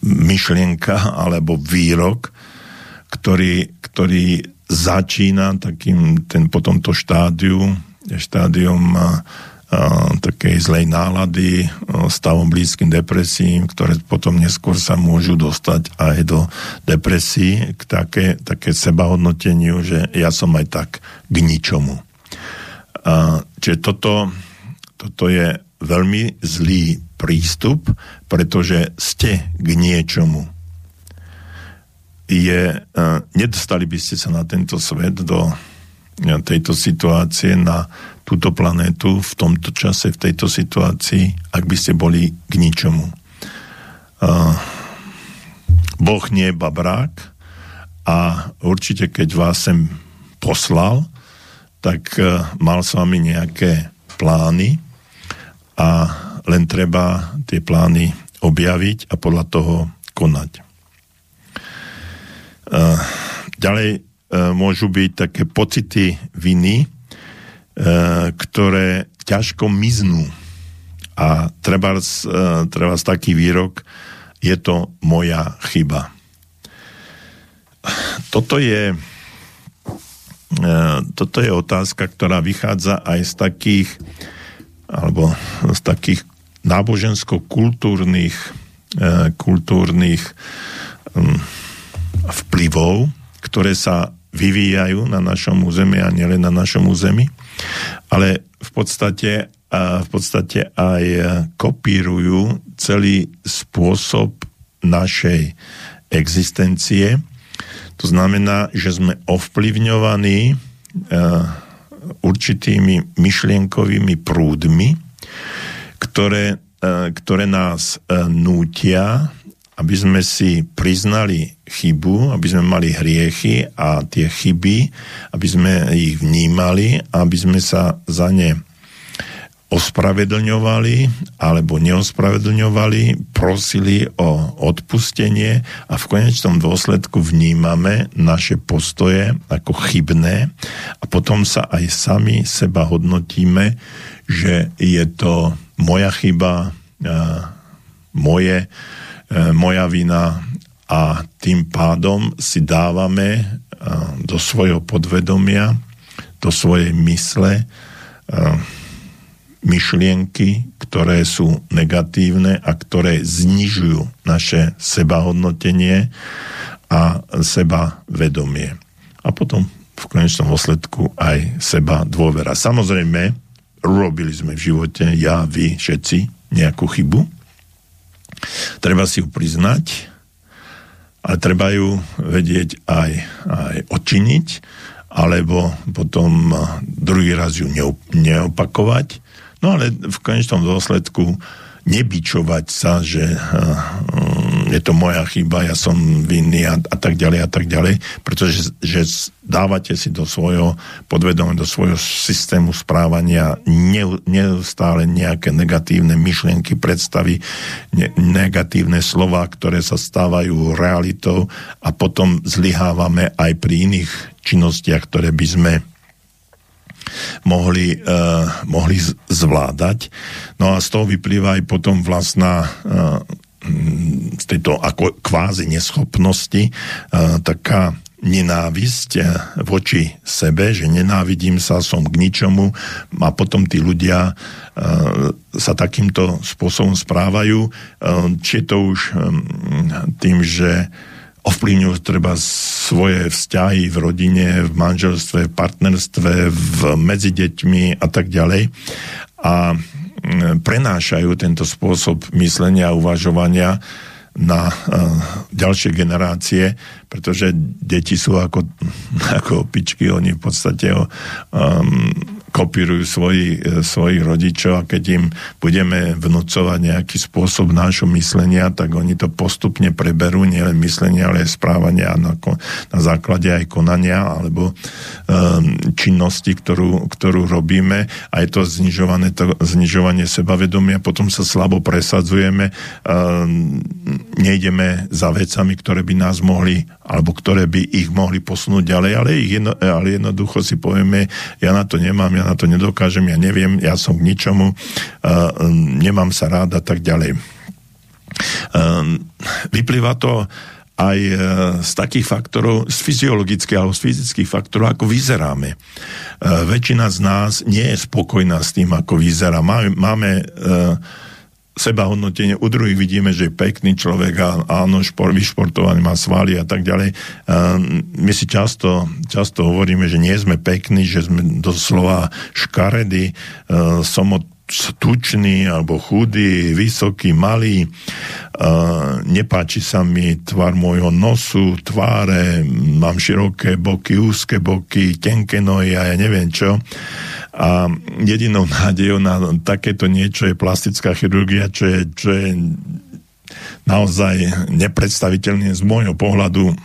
myšlienka alebo výrok, ktorý, ktorý začína takým ten, po tomto štádiu, štádium a, takej zlej nálady, stavom blízkym depresím, ktoré potom neskôr sa môžu dostať aj do depresí, k také, také sebahodnoteniu, že ja som aj tak k ničomu. A, čiže toto, toto je veľmi zlý prístup, pretože ste k niečomu je, nedostali by ste sa na tento svet do tejto situácie, na túto planétu v tomto čase, v tejto situácii, ak by ste boli k ničomu. Uh, boh nie je babrák a určite keď vás sem poslal, tak uh, mal s vami nejaké plány a len treba tie plány objaviť a podľa toho konať. Eh, ďalej eh, môžu byť také pocity viny, ktoré ťažko miznú. A treba, treba taký výrok, je to moja chyba. Toto je, toto je otázka, ktorá vychádza aj z takých alebo z takých nábožensko-kultúrnych kultúrnych hm, vplyvov, ktoré sa vyvíjajú na našom území a nielen na našom území, ale v podstate, v podstate aj kopírujú celý spôsob našej existencie. To znamená, že sme ovplyvňovaní určitými myšlienkovými prúdmi, ktoré, ktoré nás nútia aby sme si priznali chybu, aby sme mali hriechy a tie chyby, aby sme ich vnímali, aby sme sa za ne ospravedlňovali alebo neospravedlňovali, prosili o odpustenie a v konečnom dôsledku vnímame naše postoje ako chybné a potom sa aj sami seba hodnotíme, že je to moja chyba, moje moja vina a tým pádom si dávame e, do svojho podvedomia, do svojej mysle e, myšlienky, ktoré sú negatívne a ktoré znižujú naše sebahodnotenie a sebavedomie. A potom v konečnom dôsledku aj seba dôvera. Samozrejme, robili sme v živote, ja, vy, všetci, nejakú chybu, Treba si ju priznať, ale treba ju vedieť aj, aj odčiniť, alebo potom druhý raz ju neopakovať. No ale v konečnom dôsledku nebičovať sa, že uh, je to moja chyba, ja som vinný a, a tak ďalej a tak ďalej, pretože že dávate si do svojho podvedomia, do svojho systému správania ne, neustále nejaké negatívne myšlienky, predstavy, ne, negatívne slova, ktoré sa stávajú realitou a potom zlyhávame aj pri iných činnostiach, ktoré by sme mohli, uh, mohli zvládať. No a z toho vyplýva aj potom vlastná uh, z tejto ako kvázi neschopnosti uh, taká nenávisť voči sebe, že nenávidím sa, som k ničomu a potom tí ľudia sa takýmto spôsobom správajú. Či je to už tým, že ovplyvňujú treba svoje vzťahy v rodine, v manželstve, v partnerstve, v, medzi deťmi a tak ďalej. A prenášajú tento spôsob myslenia a uvažovania na uh, ďalšie generácie, pretože deti sú ako, ako opičky, oni v podstate um, kopírujú svoji, e, svojich rodičov a keď im budeme vnúcovať nejaký spôsob nášho myslenia, tak oni to postupne preberú, nielen myslenie, ale aj správania na, na základe aj konania alebo um, činnosti, ktorú, ktorú robíme. A je to znižované, to znižovanie sebavedomia, potom sa slabo presadzujeme, um, nejdeme za vecami, ktoré by nás mohli alebo ktoré by ich mohli posunúť ďalej, ale, ich jedno, ale jednoducho si povieme, ja na to nemám, ja na to nedokážem, ja neviem, ja som k ničomu, uh, nemám sa rád a tak ďalej. Uh, vyplýva to aj uh, z takých faktorov, z fyziologických alebo z fyzických faktorov, ako vyzeráme. Uh, väčšina z nás nie je spokojná s tým, ako vyzerá. Máme, máme uh, sebahodnotenie, u druhých vidíme, že je pekný človek a áno, šport, vyšportovaný, má svaly a tak ďalej. My si často, často hovoríme, že nie sme pekní, že sme doslova škaredí, som od tučný alebo chudý, vysoký, malý. Uh, nepáči sa mi tvar môjho nosu, tváre, mám široké boky, úzke boky, tenké nohy a ja neviem čo. A jedinou nádejou na takéto niečo je plastická chirurgia, čo je, čo je naozaj nepredstaviteľné z môjho pohľadu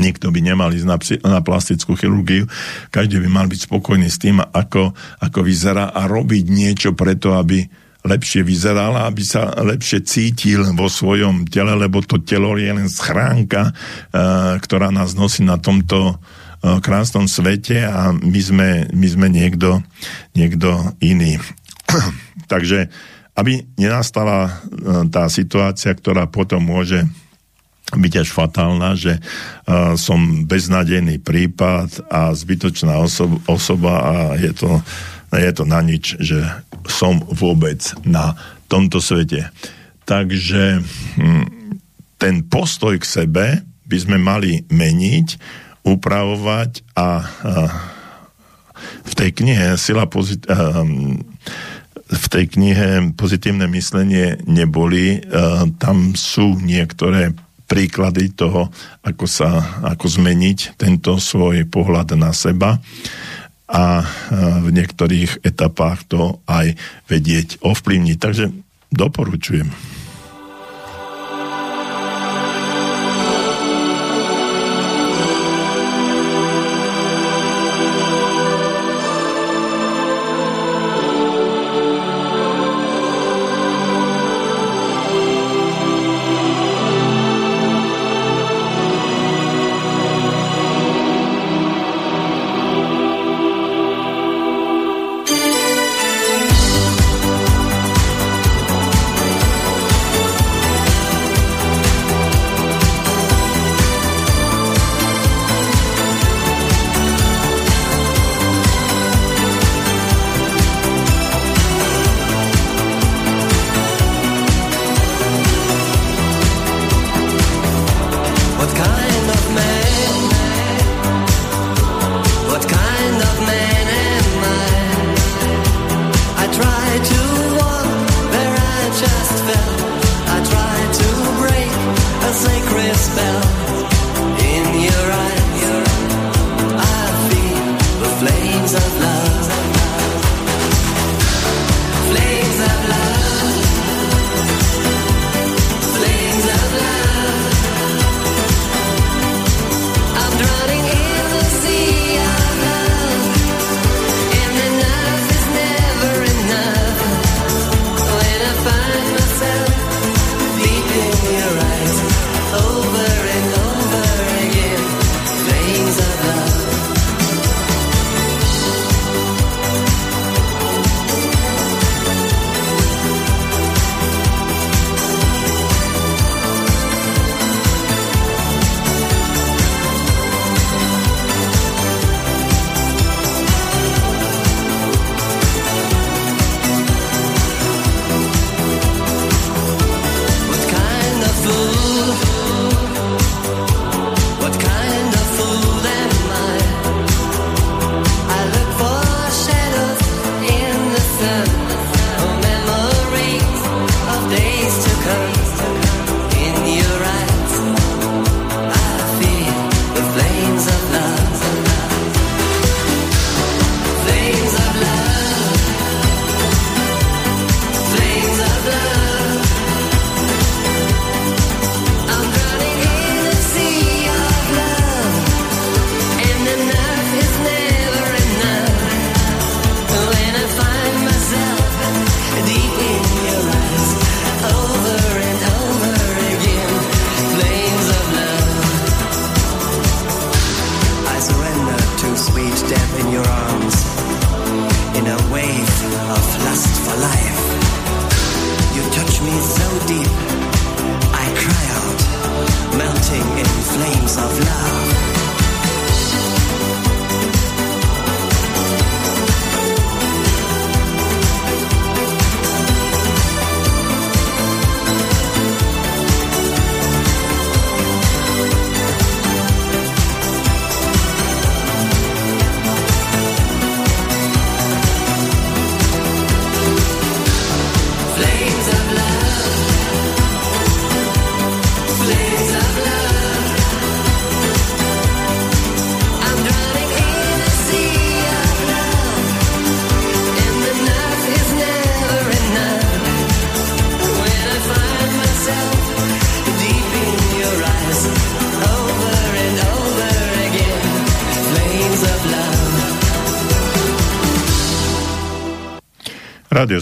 nikto by nemal ísť na, na plastickú chirurgiu, každý by mal byť spokojný s tým, ako, ako vyzerá a robiť niečo preto, aby lepšie vyzerala, aby sa lepšie cítil vo svojom tele, lebo to telo je len schránka, uh, ktorá nás nosí na tomto krásnom svete a my sme, my sme niekto, niekto iný. Takže aby nenastala e, tá situácia, ktorá potom môže byť až fatálna, že uh, som beznadejný prípad a zbytočná osoba, osoba a je to, je to na nič, že som vôbec na tomto svete. Takže hm, ten postoj k sebe by sme mali meniť upravovať a, a v tej knihe Sila pozit- a, v tej knihe Pozitívne myslenie neboli. A, tam sú niektoré príklady toho, ako sa, ako zmeniť tento svoj pohľad na seba a v niektorých etapách to aj vedieť ovplyvniť. Takže doporučujem.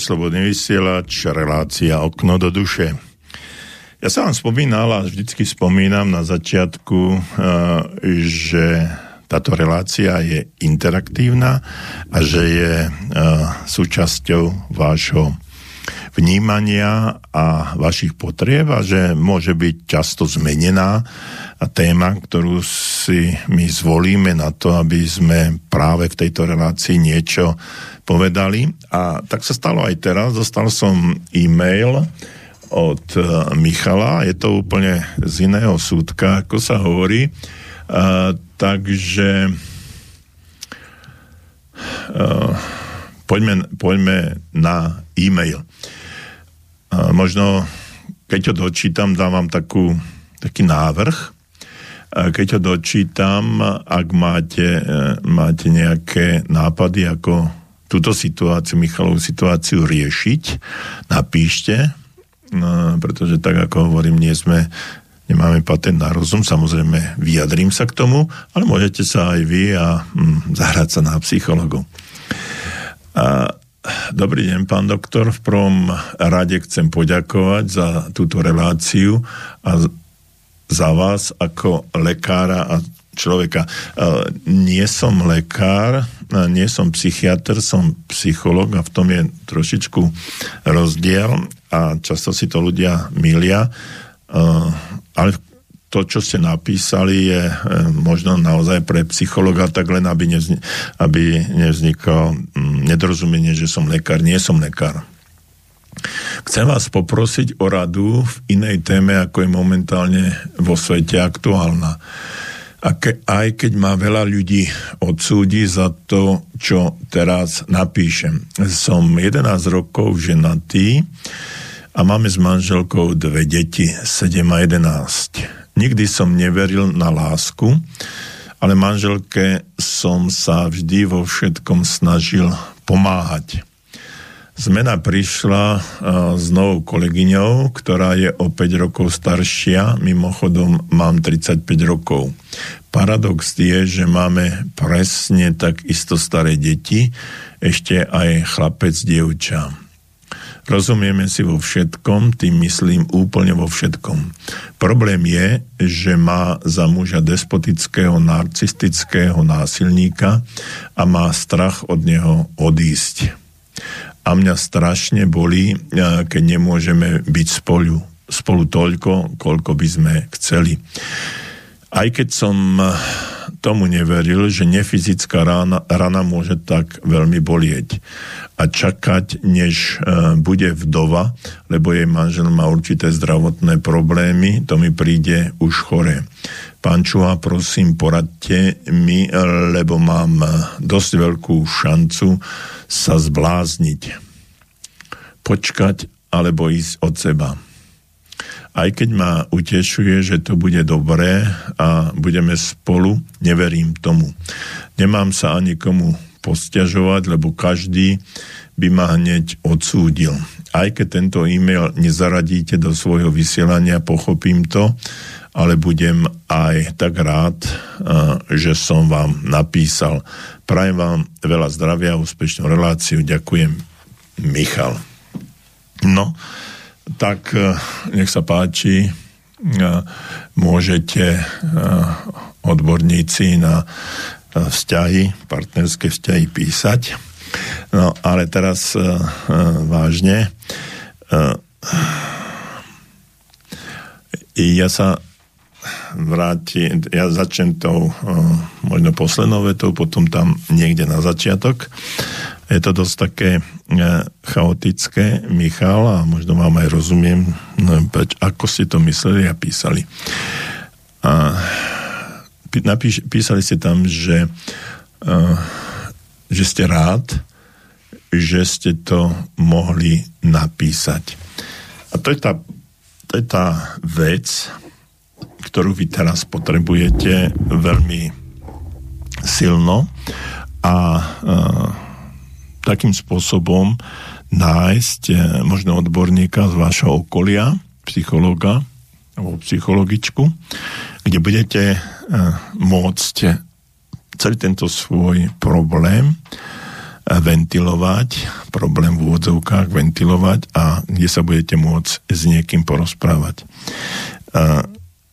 Slobodný vysielač, relácia Okno do duše. Ja sa vám spomínal a vždycky spomínam na začiatku, eh, že táto relácia je interaktívna a že je eh, súčasťou vášho vnímania a vašich potrieb a že môže byť často zmenená téma, ktorú si my zvolíme na to, aby sme práve v tejto relácii niečo povedali. A tak sa stalo aj teraz. Dostal som e-mail od eh, Michala. Je to úplne z iného súdka, ako sa hovorí. Uh, takže uh, poďme, poďme na e-mail. Možno, keď ho dočítam, dám vám takú, taký návrh. Keď ho dočítam, ak máte, uh, máte nejaké nápady, ako túto situáciu, Michalovú situáciu riešiť, napíšte, no, pretože tak ako hovorím, nie sme, nemáme patent na rozum, samozrejme vyjadrím sa k tomu, ale môžete sa aj vy a hm, zahrať sa na psychologu. A, dobrý deň, pán doktor. V prvom rade chcem poďakovať za túto reláciu a za vás ako lekára a človeka. Nie som lekár, nie som psychiatr, som psycholog a v tom je trošičku rozdiel a často si to ľudia milia. Ale to, čo ste napísali, je možno naozaj pre psychologa, tak len aby, nevzni- aby nevzniklo nedorozumenie, že som lekár. Nie som lekár. Chcem vás poprosiť o radu v inej téme, ako je momentálne vo svete aktuálna. A ke, aj keď ma veľa ľudí odsúdi za to, čo teraz napíšem. Som 11 rokov ženatý a máme s manželkou dve deti, 7 a 11. Nikdy som neveril na lásku, ale manželke som sa vždy vo všetkom snažil pomáhať. Zmena prišla s novou kolegyňou, ktorá je o 5 rokov staršia, mimochodom mám 35 rokov. Paradox je, že máme presne tak isto staré deti, ešte aj chlapec, dievča. Rozumieme si vo všetkom, tým myslím úplne vo všetkom. Problém je, že má za muža despotického, narcistického násilníka a má strach od neho odísť a mňa strašne bolí, keď nemôžeme byť spolu, spolu toľko, koľko by sme chceli. Aj keď som tomu neveril, že nefyzická rana, rana môže tak veľmi bolieť a čakať, než uh, bude vdova, lebo jej manžel má určité zdravotné problémy, to mi príde už chore. Pán Čuha, prosím, poradte mi, lebo mám dosť veľkú šancu sa zblázniť. Počkať alebo ísť od seba. Aj keď ma utešuje, že to bude dobré a budeme spolu, neverím tomu. Nemám sa ani komu posťažovať, lebo každý by ma hneď odsúdil. Aj keď tento e-mail nezaradíte do svojho vysielania, pochopím to, ale budem aj tak rád, že som vám napísal. Prajem vám veľa zdravia úspešnú reláciu. Ďakujem, Michal. No, tak nech sa páči, môžete odborníci na vzťahy, partnerské vzťahy písať. No, ale teraz vážne. Ja sa vráti, ja začnem tou možno poslednou vetou, potom tam niekde na začiatok. Je to dosť také chaotické, Michal, a možno vám aj rozumiem, no, ako si to mysleli a písali. A napíš, písali ste tam, že, uh, že ste rád, že ste to mohli napísať. A to je tá, to je tá vec, ktorú vy teraz potrebujete veľmi silno a uh, takým spôsobom nájsť uh, možno odborníka z vášho okolia, psychologa alebo psychologičku, kde budete uh, môcť celý tento svoj problém ventilovať, problém v úvodzovkách ventilovať a kde sa budete môcť s niekým porozprávať.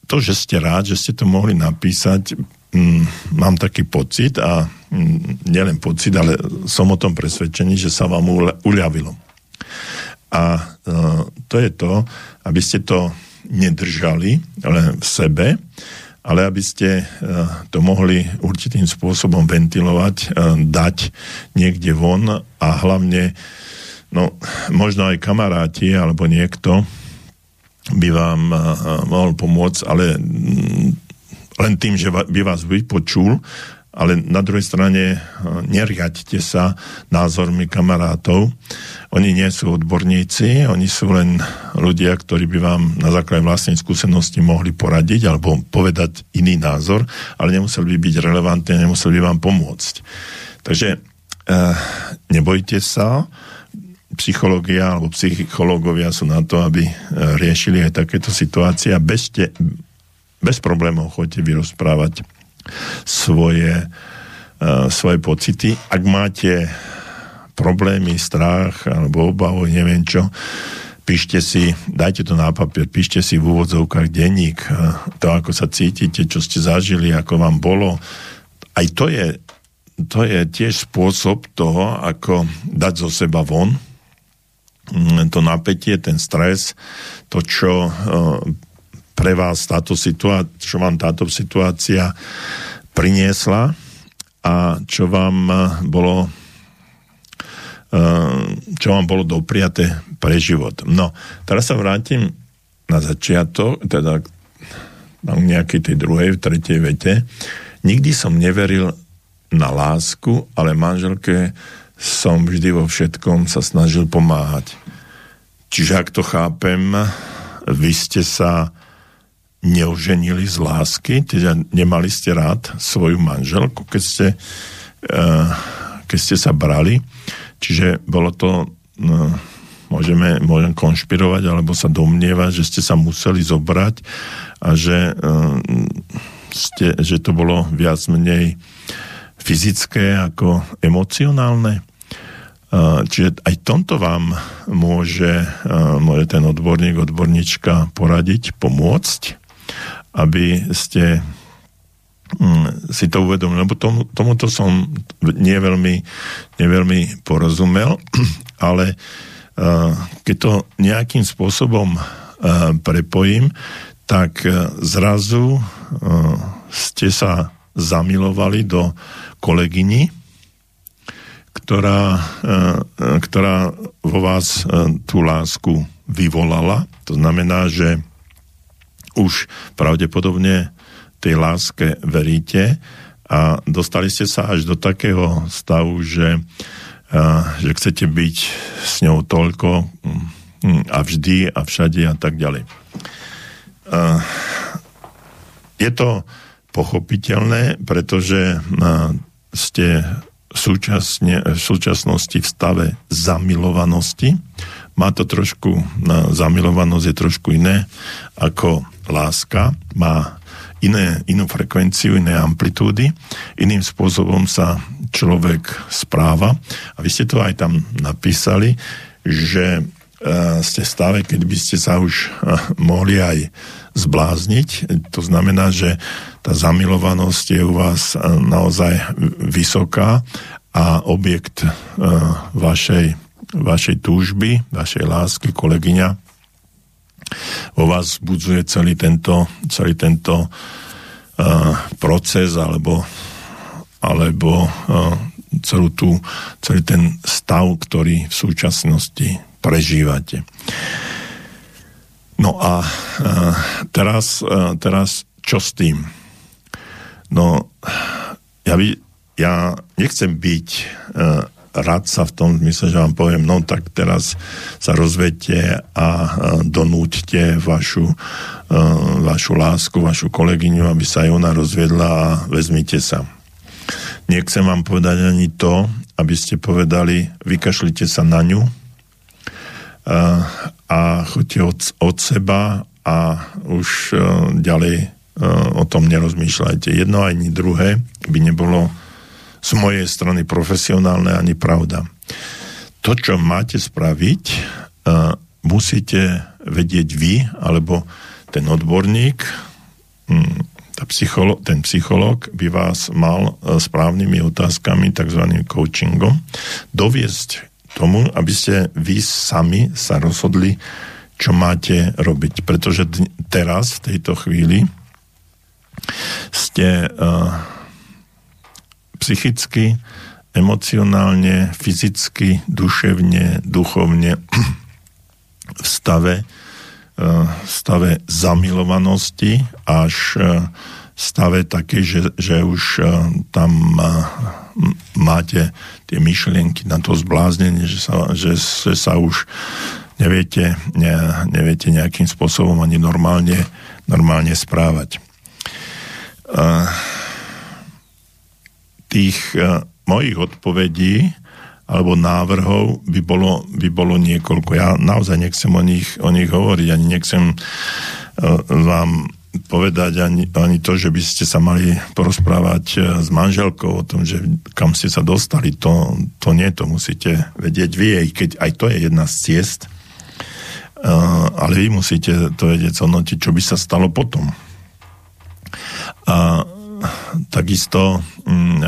To, že ste rád, že ste to mohli napísať, mm, mám taký pocit a mm, nielen pocit, ale som o tom presvedčený, že sa vám uľavilo. A e, to je to, aby ste to nedržali len v sebe, ale aby ste e, to mohli určitým spôsobom ventilovať, e, dať niekde von a hlavne, no, možno aj kamaráti alebo niekto by vám e, mohol pomôcť, ale mm, len tým, že by vás vypočul ale na druhej strane eh, neriaďte sa názormi kamarátov. Oni nie sú odborníci, oni sú len ľudia, ktorí by vám na základe vlastnej skúsenosti mohli poradiť alebo povedať iný názor, ale nemuseli by byť relevantní, nemuseli by vám pomôcť. Takže e, nebojte sa, psychológia alebo psychológovia sú na to, aby eh, riešili aj takéto situácie a bez, te, bez problémov chodite vyrozprávať svoje, uh, svoje pocity. Ak máte problémy, strach alebo obavu, neviem čo, píšte si, dajte to na papier, píšte si v úvodzovkách denník, to, ako sa cítite, čo ste zažili, ako vám bolo. Aj to je, to je tiež spôsob toho, ako dať zo seba von mm, to napätie, ten stres, to, čo pre vás táto situácia, čo vám táto situácia priniesla a čo vám eh, bolo eh, čo vám bolo dopriate pre život. No, teraz sa vrátim na začiatok, teda tam nejakej tej druhej, v tretej vete. Nikdy som neveril na lásku, ale manželke som vždy vo všetkom sa snažil pomáhať. Čiže ak to chápem, vy ste sa neuženili z lásky, teda nemali ste rád svoju manželku, keď ste, uh, keď ste sa brali. Čiže bolo to, uh, môžeme, môžem konšpirovať, alebo sa domnievať, že ste sa museli zobrať a že, uh, ste, že to bolo viac menej fyzické ako emocionálne. Čiže aj tomto vám môže, môže ten odborník, odborníčka poradiť, pomôcť aby ste mm, si to uvedomili, lebo tomu, tomuto som nie veľmi, porozumel, ale uh, keď to nejakým spôsobom uh, prepojím, tak uh, zrazu ste sa zamilovali do kolegyni, ktorá, ktorá vo vás tú lásku vyvolala. To znamená, že už pravdepodobne tej láske veríte a dostali ste sa až do takého stavu, že, a, že chcete byť s ňou toľko mm, a vždy a všade a tak ďalej. A, je to pochopiteľné, pretože a, ste súčasne, v súčasnosti v stave zamilovanosti. Má to trošku, zamilovanosť je trošku iné ako láska má iné, inú frekvenciu, iné amplitúdy, iným spôsobom sa človek správa. A vy ste to aj tam napísali, že uh, ste stále, keď by ste sa už uh, mohli aj zblázniť. To znamená, že tá zamilovanosť je u vás uh, naozaj vysoká a objekt vašej, vašej túžby, vašej lásky, kolegyňa, vo vás budzuje celý tento, celý tento uh, proces alebo, alebo uh, celú tú, celý ten stav, ktorý v súčasnosti prežívate. No a uh, teraz, uh, teraz čo s tým? No, ja, by, ja nechcem byť uh, radca v tom zmysle, že vám poviem, no tak teraz sa rozvedte a donúťte vašu, vašu lásku, vašu kolegyňu, aby sa aj ona rozviedla a vezmite sa. Nechcem vám povedať ani to, aby ste povedali, vykašlite sa na ňu a choďte od, od seba a už ďalej o tom nerozmýšľajte. Jedno ani druhé by nebolo z mojej strany profesionálne ani pravda. To, čo máte spraviť, uh, musíte vedieť vy, alebo ten odborník, tá psycholo- ten psychológ by vás mal uh, správnymi otázkami, tzv. coachingom, doviesť tomu, aby ste vy sami sa rozhodli, čo máte robiť. Pretože teraz, v tejto chvíli, ste uh, psychicky, emocionálne, fyzicky, duševne, duchovne v stave, v e, stave zamilovanosti až e, v stave také, že, že už e, tam máte tie myšlienky na to zbláznenie, že sa, že, že sa už neviete, ne, neviete nejakým spôsobom ani normálne, normálne správať. Uh, tých uh, mojich odpovedí alebo návrhov by bolo, by bolo niekoľko. Ja naozaj nechcem o nich, o nich hovoriť, ani nechcem uh, vám povedať ani, ani to, že by ste sa mali porozprávať uh, s manželkou o tom, že kam ste sa dostali, to, to nie, to musíte vedieť vy, aj keď aj to je jedna z ciest, ale vy musíte to vedieť zhodnotiť, čo by sa stalo potom. A takisto mm,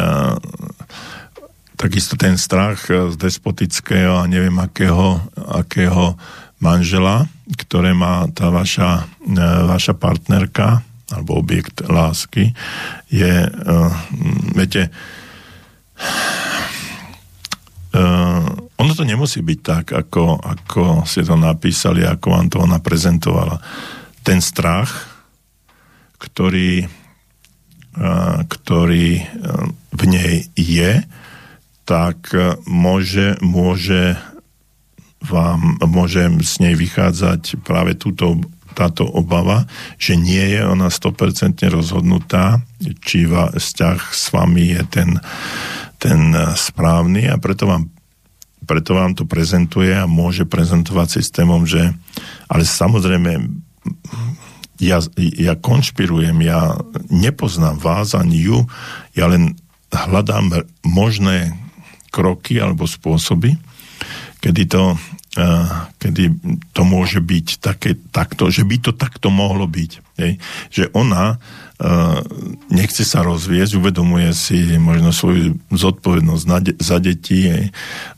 takisto ten strach z despotického a neviem akého, akého manžela, ktoré má tá vaša, e, vaša partnerka alebo objekt lásky, je, uh, viete, uh, ono to nemusí byť tak, ako, ako ste to napísali, ako vám to ona prezentovala. Ten strach, ktorý ktorý v nej je, tak môže, môže vám, môže z nej vychádzať práve túto, táto obava, že nie je ona 100% rozhodnutá, či va, vzťah s vami je ten, ten správny a preto vám, preto vám to prezentuje a môže prezentovať systémom, že ale samozrejme ja, ja konšpirujem, ja nepoznám vás ani ju, ja len hľadám možné kroky alebo spôsoby, kedy to, uh, kedy to môže byť také, takto, že by to takto mohlo byť. Hej? Že ona nechce sa rozviesť, uvedomuje si možno svoju zodpovednosť za deti?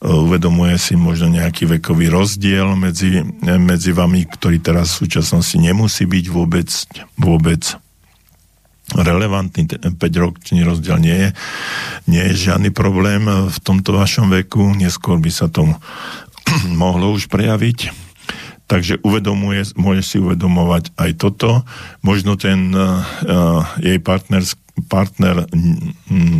Uh, uvedomuje si možno nejaký vekový rozdiel medzi, medzi vami, ktorý teraz v súčasnosti nemusí byť vôbec, vôbec relevantný, 5-ročný rozdiel nie je, nie je žiadny problém v tomto vašom veku, neskôr by sa to mohlo už prejaviť Takže uvedomuje, môže si uvedomovať aj toto. Možno ten uh, jej partner, partner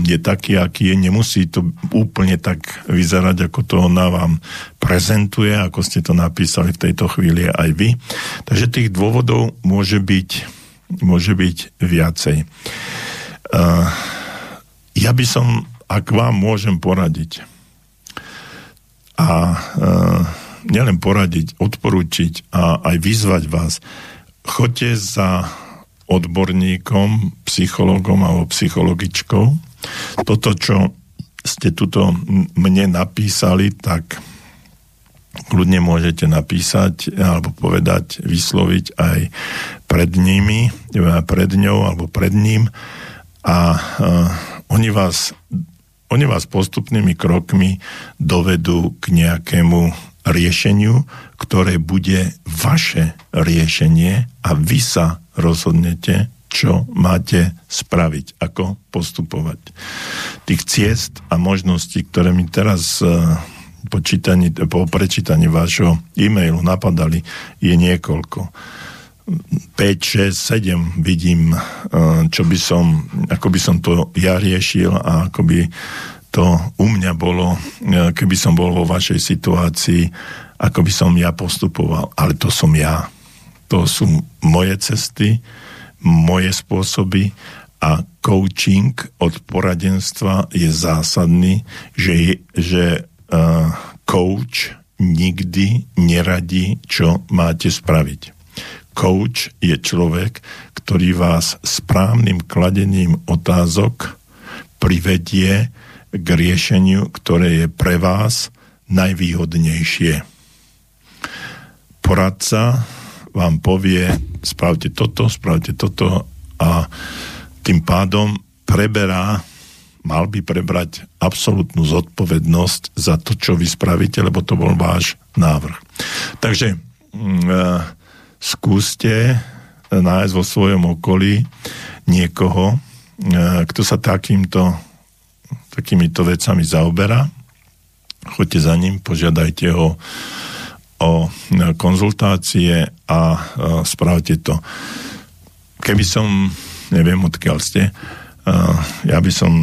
je taký, aký je. Nemusí to úplne tak vyzerať, ako to ona vám prezentuje, ako ste to napísali v tejto chvíli aj vy. Takže tých dôvodov môže byť, môže byť viacej. Uh, ja by som, ak vám môžem poradiť, a uh, nielen poradiť, odporúčiť a aj vyzvať vás, choďte za odborníkom, psychologom alebo psychologičkou. Toto, čo ste tuto mne napísali, tak kľudne môžete napísať alebo povedať, vysloviť aj pred nimi, pred ňou alebo pred ním a uh, oni vás oni vás postupnými krokmi dovedú k nejakému riešeniu, ktoré bude vaše riešenie a vy sa rozhodnete, čo máte spraviť, ako postupovať. Tých ciest a možností, ktoré mi teraz e, po, čítaní, po prečítaní vášho e-mailu napadali, je niekoľko. 5, 6, 7 vidím, e, čo by som, ako by som to ja riešil a ako by to u mňa bolo, e, keby som bol vo vašej situácii, ako by som ja postupoval. Ale to som ja. To sú moje cesty, moje spôsoby a coaching od poradenstva je zásadný, že, že uh, coach nikdy neradí, čo máte spraviť. Coach je človek, ktorý vás správnym kladením otázok privedie k riešeniu, ktoré je pre vás najvýhodnejšie. Poradca vám povie, spravte toto, spravte toto a tým pádom preberá, mal by prebrať absolútnu zodpovednosť za to, čo vy spravíte, lebo to bol váš návrh. Takže mm, e, skúste nájsť vo svojom okolí niekoho, e, kto sa takýmto, takýmito vecami zaoberá. Choďte za ním, požiadajte ho o konzultácie a spravte to. Keby som, neviem odkiaľ ste, ja by som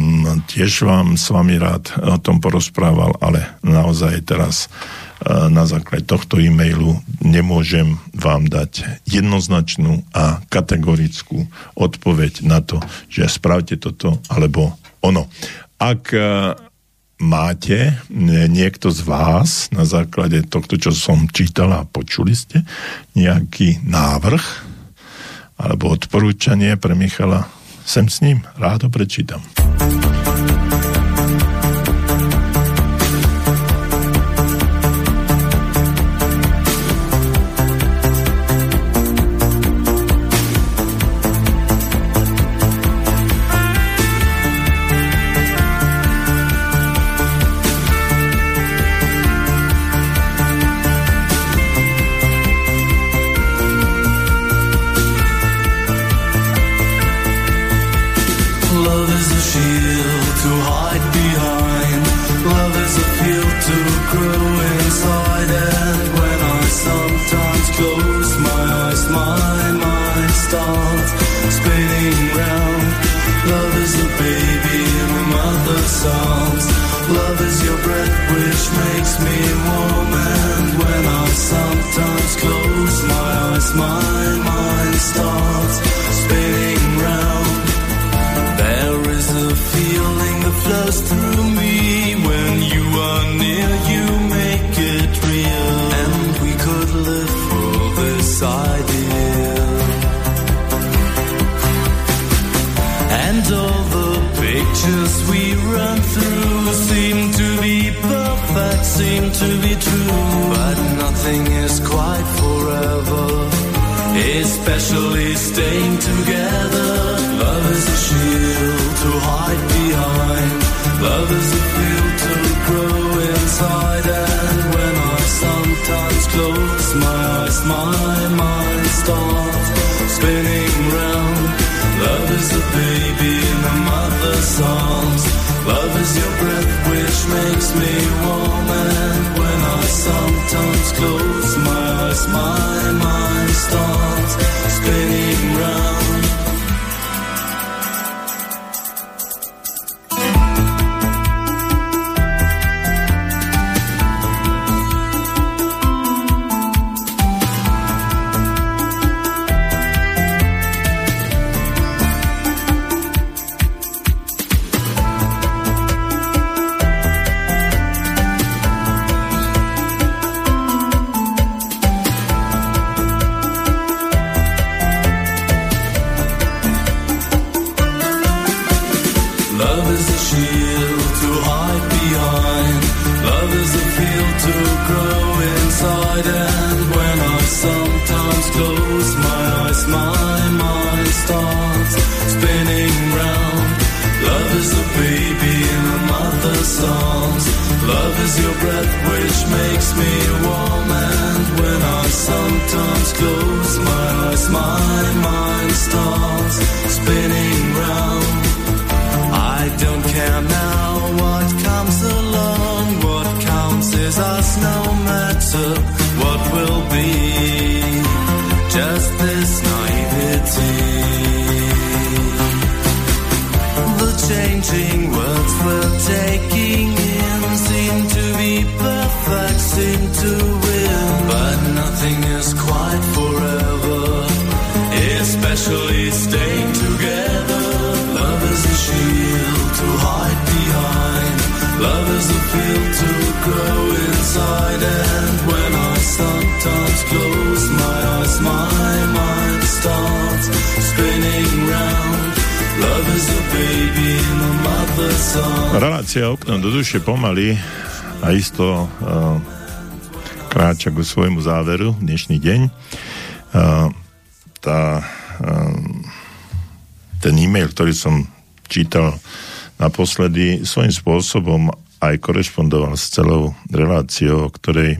tiež vám s vami rád o tom porozprával, ale naozaj teraz na základe tohto e-mailu nemôžem vám dať jednoznačnú a kategorickú odpoveď na to, že spravte toto alebo ono. Ak máte niekto z vás na základe tohto, čo som čítal a počuli ste, nejaký návrh alebo odporúčanie pre Michala, sem s ním, rád ho prečítam. Changing words we're taking in seem to be perfect, seem to win. But nothing is quite forever, especially staying together. Love is a shield to hide behind, love is a field to grow inside. And when I sometimes close my eyes, my mind starts spinning round. Relácia okno do duše pomaly a isto uh, kráča ku svojmu záveru dnešný deň. Uh, tá, uh, ten e-mail, ktorý som čítal naposledy, svojím spôsobom aj korešpondoval s celou reláciou, o ktorej,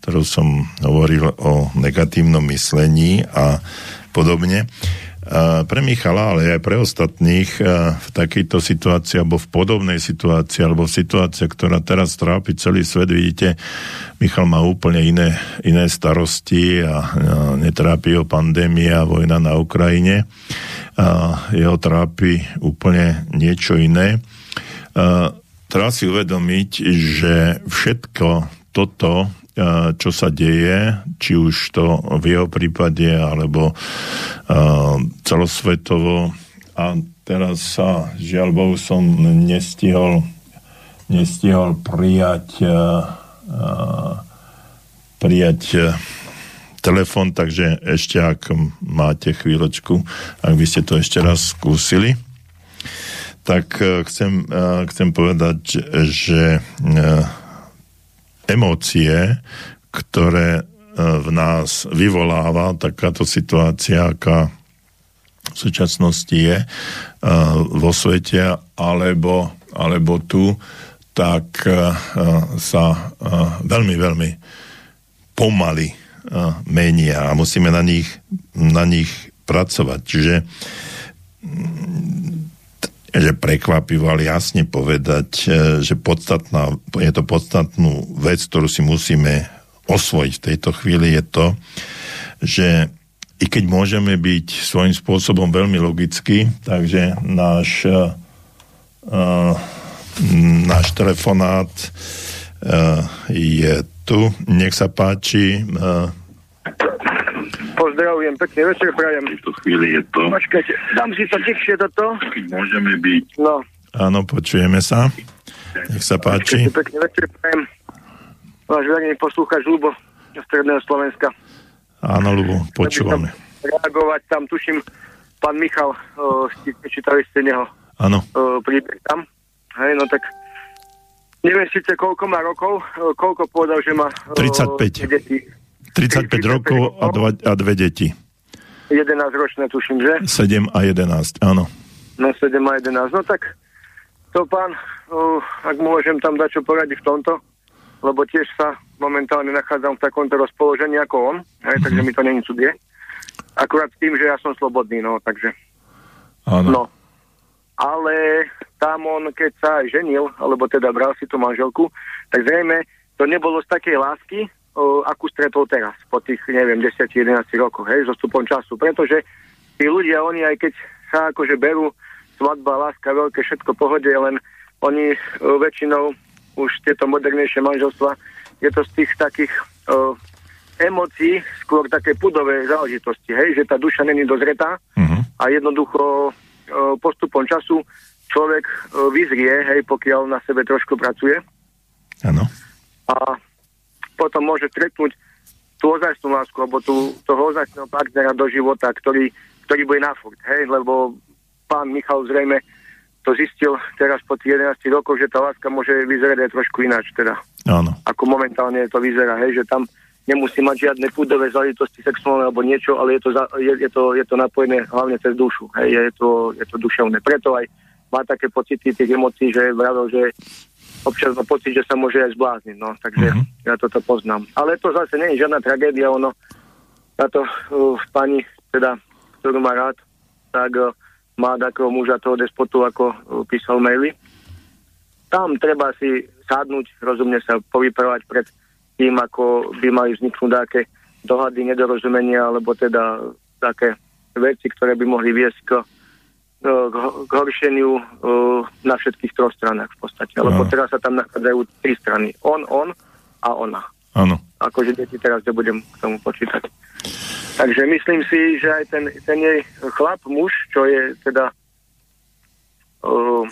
ktorou som hovoril o negatívnom myslení a podobne. Uh, pre Michala, ale aj pre ostatných v takejto situácii alebo v podobnej situácii alebo v situácii, ktorá teraz trápi celý svet, vidíte, Michal má úplne iné, iné starosti a netrápi ho pandémia, vojna na Ukrajine. A jeho trápi úplne niečo iné. A treba si uvedomiť, že všetko toto čo sa deje, či už to v jeho prípade, alebo celosvetovo. A teraz sa, žiaľ Bohu, som nestihol, nestihol prijať prijať telefon, takže ešte ak máte chvíľočku, ak by ste to ešte raz skúsili, tak chcem, chcem povedať, že emócie, ktoré e, v nás vyvoláva takáto situácia, aká v súčasnosti je e, vo svete, alebo, alebo tu, tak e, sa veľmi, veľmi pomaly menia a musíme na nich, na nich pracovať. Čiže že prekvapivo, ale jasne povedať, e, že podstatná, je to podstatnú vec, ktorú si musíme osvojiť v tejto chvíli, je to, že i keď môžeme byť svojím spôsobom veľmi logicky, takže náš, uh, náš telefonát uh, je tu. Nech sa páči. Uh, Pozdravujem, pekný večer prajem. V tejto chvíli je to. Počkajte, dám si to tichšie toto. Môžeme byť. No. Áno, počujeme sa. Nech sa páči. Počkajte, pekný večer prajem. Váš verejný poslúchač Lubo z Stredného Slovenska. Áno, Lubo, počúvame. Reagovať tam, tuším, pán Michal, uh, čítali ste neho. Áno. Príbeh tam. Hej, no tak neviem síce koľko má rokov, koľko povedal, že má uh, 35. deti. 35 rokov a, dva, a dve deti. 11 ročné, tuším, že? 7 a 11, áno. No 7 a 11. No tak to pán, uh, ak môžem tam dať čo poradiť v tomto, lebo tiež sa momentálne nachádzam v takomto rozpoložení ako on, aj, takže mi to není cudzie. Akurát s tým, že ja som slobodný, no, takže. Áno. No. Ale tam on, keď sa ženil, alebo teda bral si tú manželku, tak zrejme to nebolo z takej lásky, akú stretol teraz, po tých, neviem, 10-11 rokoch, hej, so stupom času. Pretože tí ľudia, oni aj keď sa akože berú svadba, láska, veľké, všetko pohode, len oni o, väčšinou už tieto modernejšie manželstva, je to z tých takých o, emócií, skôr také pudové záležitosti, hej, že tá duša není dozretá uh-huh. a jednoducho o, postupom času človek o, vyzrie, hej, pokiaľ na sebe trošku pracuje. Áno. A potom môže stretnúť tú ozajstnú lásku, alebo tú, toho ozajstného partnera do života, ktorý, ktorý bude na furt, hej, lebo pán Michal zrejme to zistil teraz po 11 rokoch, že tá láska môže vyzerať aj trošku ináč, teda. Áno. Ako momentálne to vyzerá, hej, že tam nemusí mať žiadne púdové záležitosti sexuálne alebo niečo, ale je to, za, je, je, to, je to napojené hlavne cez dušu, hej, je to, je to duševné. Preto aj má také pocity tých emócií, že vravel, že občas má pocit, že sa môže aj zblázniť, no, takže uh-huh. ja toto poznám. Ale to zase nie je žiadna tragédia, ono, táto uh, pani, teda, ktorú má rád, tak uh, má takého muža toho despotu, ako uh, písal maily. Tam treba si sadnúť, rozumne sa povypravať pred tým, ako by mali vzniknúť také dohady, nedorozumenia, alebo teda také veci, ktoré by mohli viesť k k, k horšeniu na všetkých troch stranách v podstate. Lebo teraz sa tam nachádzajú tri strany. On, on a ona. Áno. Akože deti teraz nebudem k tomu počítať. Takže myslím si, že aj ten, ten jej chlap, muž, čo je teda uh,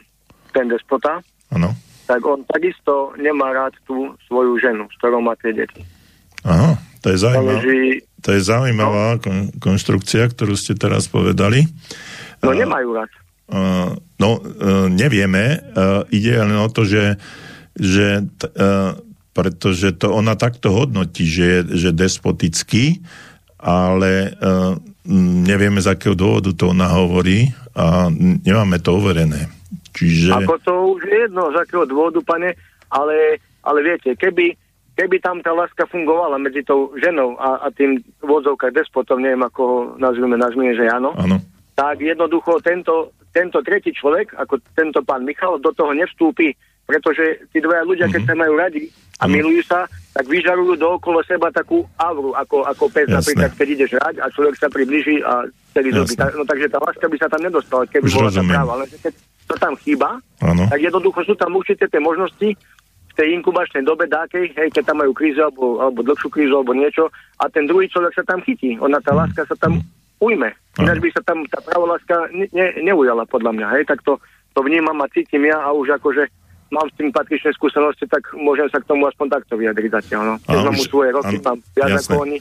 ten despota, ano. tak on takisto nemá rád tú svoju ženu, s ktorou má tie deti. Aha, to je zaujímavá, to je zaujímavá no? kon, konštrukcia, ktorú ste teraz povedali. No nemajú rád. Uh, no, uh, nevieme. Uh, ide len o to, že, že uh, pretože to ona takto hodnotí, že je že despotický, ale uh, nevieme z akého dôvodu to ona hovorí a nemáme to overené. Čiže... Ako to už je jedno, z akého dôvodu, pane, ale, ale viete, keby, keby tam tá láska fungovala medzi tou ženou a, a tým vodzovkách despotom, neviem ako ho nazvime, nazvime, že áno, áno tak jednoducho tento, tento tretí človek, ako tento pán Michal, do toho nevstúpi, pretože tí dvaja ľudia, mm-hmm. keď sa majú radi a mm-hmm. milujú sa, tak vyžarujú dookolo seba takú auru, ako, ako pes Jasne. napríklad, keď ideš hrať a človek sa približí a celý zobí. No takže tá láska by sa tam nedostala, keby Už bola rozumiem. tá práva. Ale keď to tam chýba, ano. tak jednoducho sú tam určite tie možnosti, v tej inkubačnej dobe dákej, hej, keď tam majú krízu alebo, alebo dlhšiu krízu alebo niečo a ten druhý človek sa tam chytí. Ona, tá mhm. láska sa tam ujme. Ináč by sa tam tá pravoláska ne, ne, neujala podľa mňa. Hej? Tak to, to vnímam a cítim ja a už akože mám s tým patričné skúsenosti, tak môžem sa k tomu aspoň takto vyjadriť zatiaľ. No. Keď mám už svoje roky, mám viac ako oni,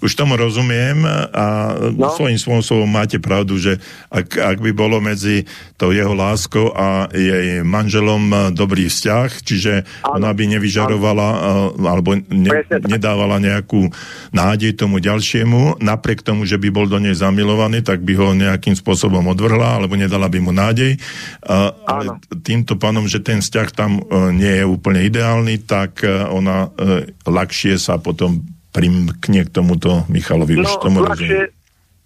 už tomu rozumiem a no. svojím spôsobom máte pravdu, že ak, ak by bolo medzi tou jeho láskou a jej manželom dobrý vzťah, čiže ano. ona by nevyžarovala ano. alebo ne, nedávala nejakú nádej tomu ďalšiemu, napriek tomu, že by bol do nej zamilovaný, tak by ho nejakým spôsobom odvrhla alebo nedala by mu nádej. A, ale týmto pánom, že ten vzťah tam e, nie je úplne ideálny, tak e, ona e, ľahšie sa potom primkne k tomuto Michalovi. No, už tomu ľahšie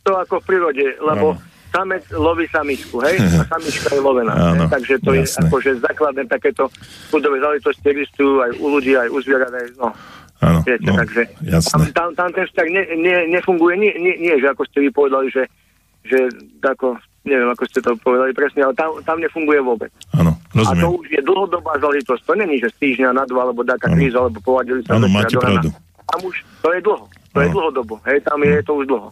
to ako v prírode, lebo ano. samec loví samičku, hej? A samička je lovená. Ano, Takže to jasné. je akože základné takéto chudové záležitosti existujú aj u ľudí, aj u zvierat, aj no. Áno, Viete, no, takže tam, tam, tam ten vzťah ne, ne, nefunguje, nie, nie, nie, že ako ste vy povedali, že, že ako, neviem, ako ste to povedali presne, ale tam, tam nefunguje vôbec. Áno, rozumiem. A to už je dlhodobá záležitosť, to není, že z týždňa na dva, alebo taká kríza, alebo povadili sa. Áno, máte pravdu. Tam už to je dlho. To no. je dlhodobo. Hej, tam je to už dlho.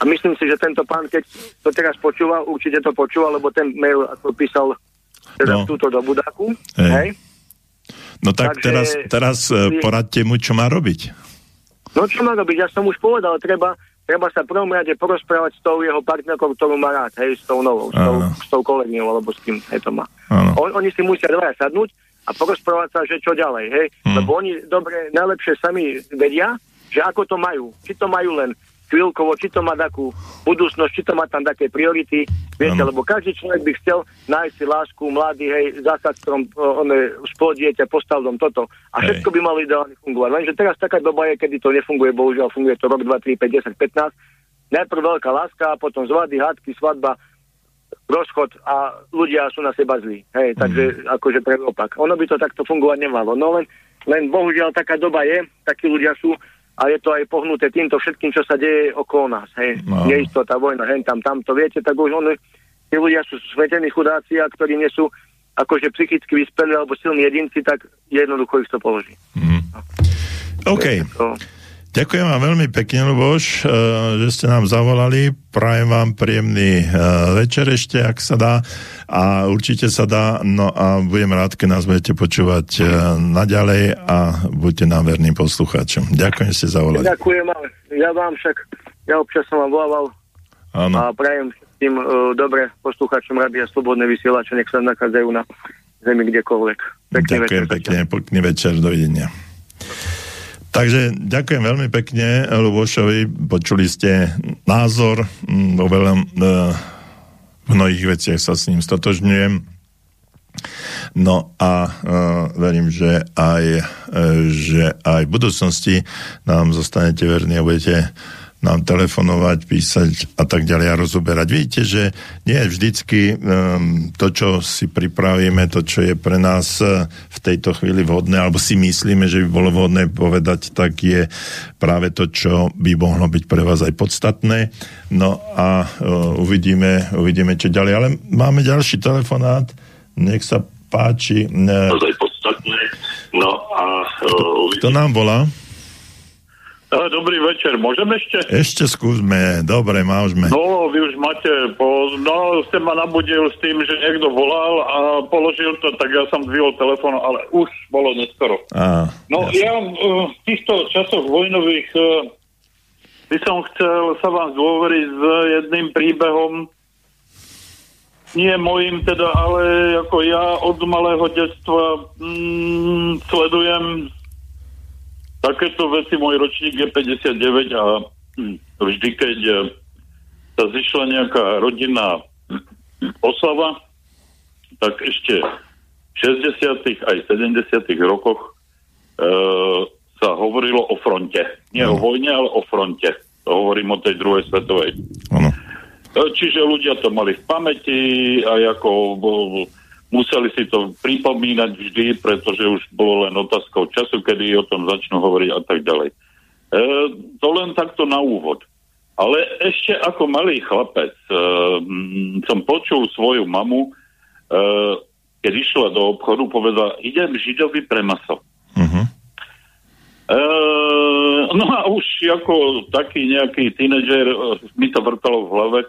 A myslím si, že tento pán, keď to teraz počúva, určite to počúva, lebo ten mail ako písal teda no. túto do Budáku. Hej. hej. No tak Takže, teraz, teraz je... poradte mu, čo má robiť. No čo má robiť? Ja som už povedal, treba, treba sa prvom rade porozprávať s tou jeho partnerkou, ktorú má rád, hej, s tou novou, s tou, s tou kolegyňou, alebo s kým, hej, to má. On, oni si musia dvaja sadnúť a porozprávať sa, že čo ďalej, hej? Mm. Lebo oni dobre, najlepšie sami vedia, že ako to majú. Či to majú len chvíľkovo, či to má takú budúcnosť, či to má tam také priority, viete, ano. lebo každý človek by chcel nájsť si lásku, mladý, hej, zásad, ktorom on spolo dieťa, postav dom, toto. A hej. všetko by malo ideálne fungovať. Lenže teraz taká doba je, kedy to nefunguje, bohužiaľ funguje to rok, 2, 3, 5, 10, 15. Najprv veľká láska, potom zvady, hádky, svadba, rozchod a ľudia sú na seba zlí. Hej, takže mm. akože pre opak. Ono by to takto fungovať nemalo. No len, len bohužiaľ taká doba je, takí ľudia sú a je to aj pohnuté týmto všetkým, čo sa deje okolo nás. Hej. No. Neistota, vojna, hen tam, tamto, viete, tak už oni, tí ľudia sú svetení chudáci a ktorí nie sú akože psychicky vyspelí alebo silní jedinci, tak jednoducho ich to položí. Mm. No. OK. To, Ďakujem vám veľmi pekne, Luboš, eh, že ste nám zavolali. Prajem vám príjemný eh, večer ešte, ak sa dá. A určite sa dá. No a budem rád, keď nás budete počúvať eh, naďalej a buďte nám verným poslucháčom. Ďakujem, ste zavolali. Ďakujem vám. Ja vám však, ja občas som vám volával ano. a prajem tým uh, dobre poslucháčom Radia Slobodné vysielače, nech sa nachádzajú na zemi kdekoľvek. Pekný Ďakujem večer, pekne, pekný večer, dovidenia. Takže ďakujem veľmi pekne Lubošovi, počuli ste názor, mm, vo veľa, e, v mnohých veciach sa s ním stotožňujem. No a uh, verím, že aj, uh, že aj v budúcnosti nám zostanete verní a budete nám telefonovať, písať a tak ďalej a rozoberať. Vidíte, že nie vždycky um, to, čo si pripravíme, to, čo je pre nás uh, v tejto chvíli vhodné, alebo si myslíme, že by bolo vhodné povedať, tak je práve to, čo by mohlo byť pre vás aj podstatné. No a uh, uvidíme, uvidíme, čo ďalej. Ale máme ďalší telefonát. Nech sa páči. Uh, podstatné. No a... Uh, Kto nám volá? Dobrý večer, môžem ešte? Ešte skúsme, dobre, môžeme. No, vy už máte, po, no, ste ma nabudil s tým, že niekto volal a položil to, tak ja som zvihol telefón, ale už bolo neskoro. Á, no, jasne. ja v týchto časoch vojnových by som chcel sa vám zdôveriť s jedným príbehom, nie môjim teda, ale ako ja od malého detstva mm, sledujem takéto veci, môj ročník je 59 a hm, vždy, keď eh, sa zišla nejaká rodinná oslava, tak ešte v 60. aj 70. rokoch e, sa hovorilo o fronte. Nie no. o vojne, ale o fronte. To hovorím o tej druhej svetovej. Ano. Čiže ľudia to mali v pamäti a ako museli si to pripomínať vždy, pretože už bolo len otázkou času, kedy o tom začnú hovoriť a tak ďalej. E, to len takto na úvod. Ale ešte ako malý chlapec e, som počul svoju mamu, e, keď išla do obchodu, povedala, idem židovi pre maso. Uh-huh. E, no a už ako taký nejaký tínedžer e, mi to vrtalo v hlave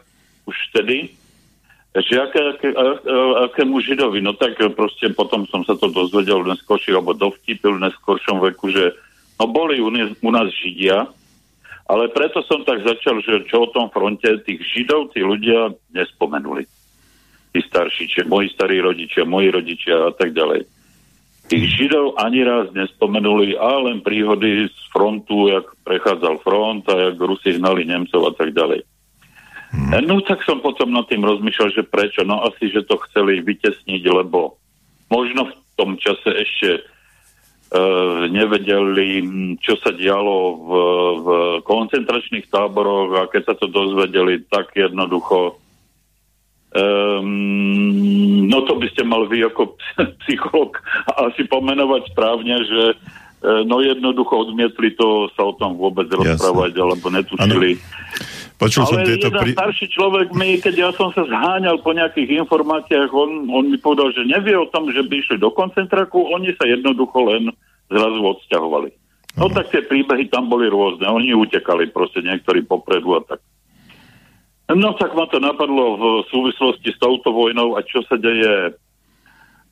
už vtedy, že aké, aké, akému židovi, no tak proste potom som sa to dozvedel v neskôrších, alebo dovtipil v neskôršom veku, že no boli u, u nás židia, ale preto som tak začal, že čo o tom fronte tých židov tí ľudia nespomenuli. Tí starší, či moji starí rodičia, moji rodičia a tak ďalej. Tých židov ani raz nespomenuli, a len príhody z frontu, jak prechádzal front a jak Rusi hnali Nemcov a tak ďalej. Hmm. No tak som potom nad tým rozmýšľal, že prečo. No asi, že to chceli vytesniť, lebo možno v tom čase ešte uh, nevedeli, čo sa dialo v, v koncentračných táboroch a keď sa to dozvedeli, tak jednoducho um, no to by ste mal vy ako psycholog asi pomenovať správne, že uh, no jednoducho odmietli to sa o tom vôbec Jasne. rozprávať, alebo netušili. Ano Počul Ale som tieto jeden pri... starší človek mi, keď ja som sa zháňal po nejakých informáciách, on, on mi povedal, že nevie o tom, že by išli do koncentraku, oni sa jednoducho len zrazu odsťahovali. No uh-huh. tak tie príbehy tam boli rôzne, oni utekali proste niektorí popredu a tak. No tak ma to napadlo v súvislosti s touto vojnou a čo sa deje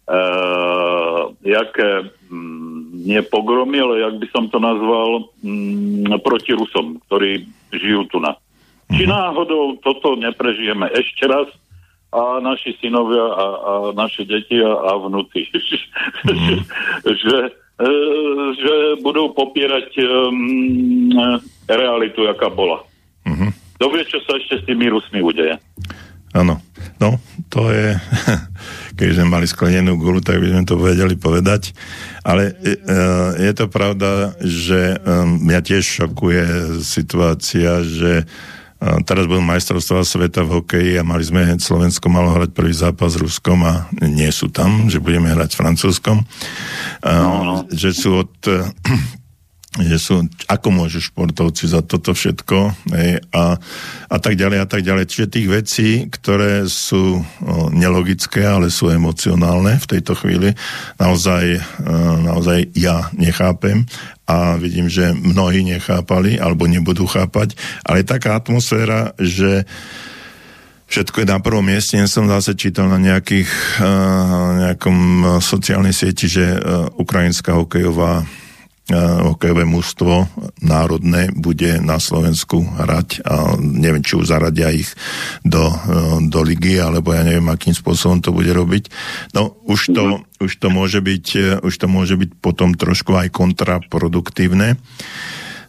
Uh, jaké mm, nie pogromy, ale jak by som to nazval, mm, proti Rusom, ktorí žijú tu na. Či mhm. náhodou toto neprežijeme ešte raz a naši synovia a, a naše deti a, a vnúci. mm. že, e, že budú popierať um, realitu, aká bola. Mm-hmm. Kto vie, čo sa ešte s tými Rusmi udeje? Áno. No, to je, keď sme mali sklenenú gulu, tak by sme to vedeli povedať. Ale e, je to pravda, že um, mňa tiež šokuje situácia, že teraz budú majstrovstvá sveta v hokeji a mali sme, Slovensko malo hrať prvý zápas s Ruskom a nie sú tam, že budeme hrať s Francúzskom. No, no. Že sú od že sú, ako môžu športovci za toto všetko hej, a, a tak ďalej a tak ďalej. Čiže tých vecí, ktoré sú o, nelogické, ale sú emocionálne v tejto chvíli, naozaj, o, naozaj ja nechápem a vidím, že mnohí nechápali alebo nebudú chápať, ale taká atmosféra, že všetko je na prvom mieste. Ja som zase čítal na nejakých, uh, nejakom sociálnej sieti, že uh, ukrajinská hokejová hokejové mužstvo národné bude na Slovensku hrať a neviem, či už zaradia ich do, do ligy, alebo ja neviem, akým spôsobom to bude robiť. No, už to, mm-hmm. už to môže byť, už to môže byť potom trošku aj kontraproduktívne.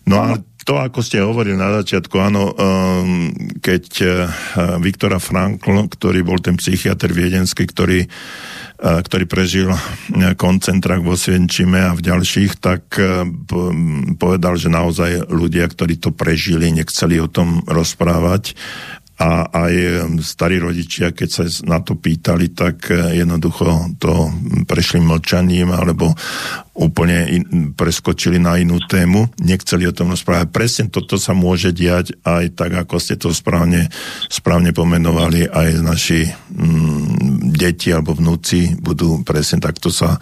No a to, ako ste hovorili na začiatku, áno, um, keď uh, Viktora Frankl, ktorý bol ten psychiatr viedenský, ktorý, ktorý prežil koncentrák vo Svienčime a v ďalších, tak uh, povedal, že naozaj ľudia, ktorí to prežili, nechceli o tom rozprávať a aj starí rodičia, keď sa na to pýtali, tak e, jednoducho to prešli mlčaním alebo úplne in, preskočili na inú tému, nechceli o tom rozprávať. Presne toto sa môže diať aj tak, ako ste to správne, správne pomenovali, aj naši mm, deti alebo vnúci budú presne takto sa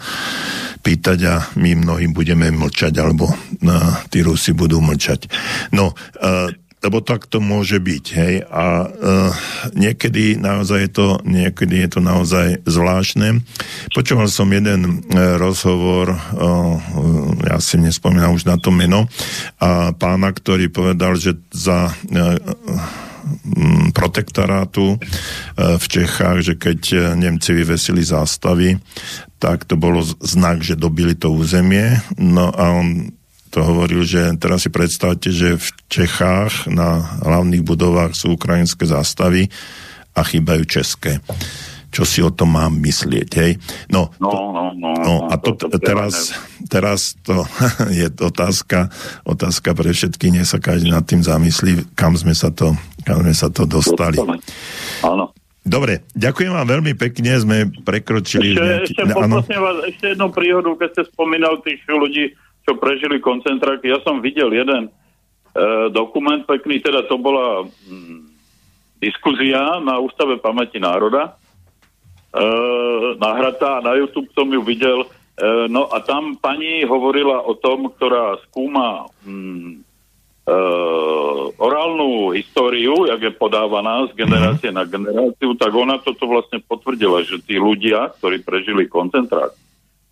pýtať a my mnohým budeme mlčať, alebo no, tí Rusi budú mlčať. No, uh, lebo tak to môže byť, hej, a uh, niekedy naozaj je to, niekedy je to naozaj zvláštne. Počúval som jeden uh, rozhovor, uh, ja si nespomínam už na to meno, a pána, ktorý povedal, že za uh, protektorátu v Čechách, že keď Nemci vyvesili zástavy, tak to bolo znak, že dobili to územie. No a on to hovoril, že teraz si predstavte, že v Čechách na hlavných budovách sú ukrajinské zástavy a chýbajú české. Čo si o tom mám myslieť, hej? No, no, no, no, no a to, to, to teraz, teraz to je otázka, otázka pre všetky, nie sa každý nad tým zamyslí, kam sme sa to, kam sme sa to dostali. Áno. Dobre, ďakujem vám veľmi pekne, sme prekročili... Ešte, nejaký... ešte vás, ešte jednu príhodu, keď ste spomínal tých ľudí, čo prežili koncentráky. Ja som videl jeden e, dokument pekný, teda to bola mm, diskuzia na Ústave pamäti národa, e, nahratá na YouTube som ju videl. E, no a tam pani hovorila o tom, ktorá skúma mm, e, orálnu históriu, jak je podávaná z generácie na generáciu, tak ona toto vlastne potvrdila, že tí ľudia, ktorí prežili koncentrát,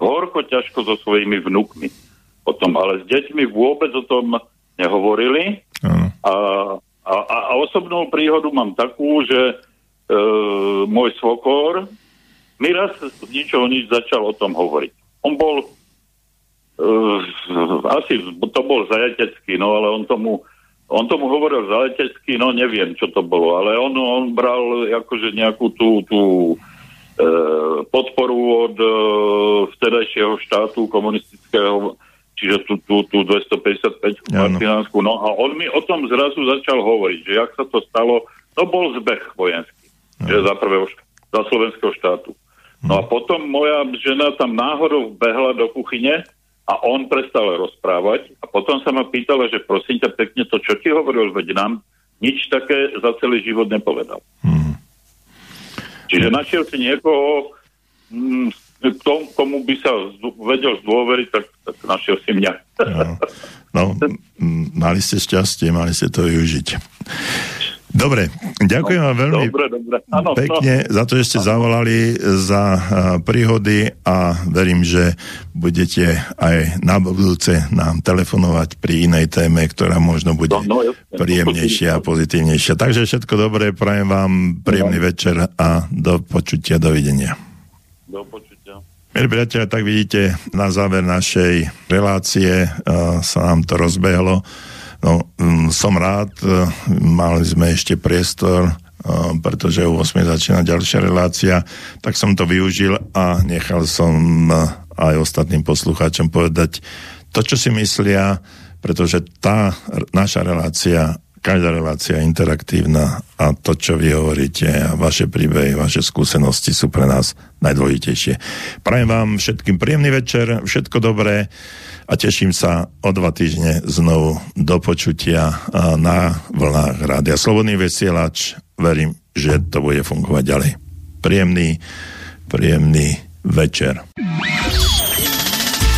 horko ťažko so svojimi vnukmi o tom, ale s deťmi vôbec o tom nehovorili. Uh-huh. A, a, a osobnú príhodu mám takú, že e, môj svokor mi raz z ničoho nič začal o tom hovoriť. On bol e, asi to bol zajatecký, no ale on tomu on tomu hovoril zajatecký, no neviem, čo to bolo, ale on, on bral akože nejakú tú, tú e, podporu od e, vtedajšieho štátu komunistického čiže tú, tú, tú 255 Martinánsku. No a on mi o tom zrazu začal hovoriť, že jak sa to stalo, to bol zbeh vojenský, ano. že za prvého, za slovenského štátu. No a potom moja žena tam náhodou behla do kuchyne a on prestal rozprávať a potom sa ma pýtala, že prosím ťa pekne to, čo ti hovoril, veď nám nič také za celý život nepovedal. Hmm. Čiže našiel si niekoho, mm, tom, komu by sa vedel zdôveriť, tak, tak našiel si mňa. No, no, mali ste šťastie, mali ste to využiť. Dobre, ďakujem vám veľmi dobre, dobre. Ano, pekne no. za to, že ste ano. zavolali za príhody a verím, že budete aj na budúce nám telefonovať pri inej téme, ktorá možno bude no, no, príjemnejšia a pozitívnejšia. Takže všetko dobré, prajem vám príjemný no. večer a do počutia, dovidenia. Do počutia. Milí priateľ, tak vidíte, na záver našej relácie uh, sa nám to rozbehlo. No, um, som rád, uh, mali sme ešte priestor, uh, pretože o 8 začína ďalšia relácia, tak som to využil a nechal som aj ostatným poslucháčom povedať to, čo si myslia, pretože tá naša relácia každá relácia je interaktívna a to, čo vy hovoríte a vaše príbehy, vaše skúsenosti sú pre nás najdôležitejšie. Prajem vám všetkým príjemný večer, všetko dobré a teším sa o dva týždne znovu do počutia na vlnách Rádia Slobodný vysielač. Verím, že to bude fungovať ďalej. Príjemný, príjemný večer.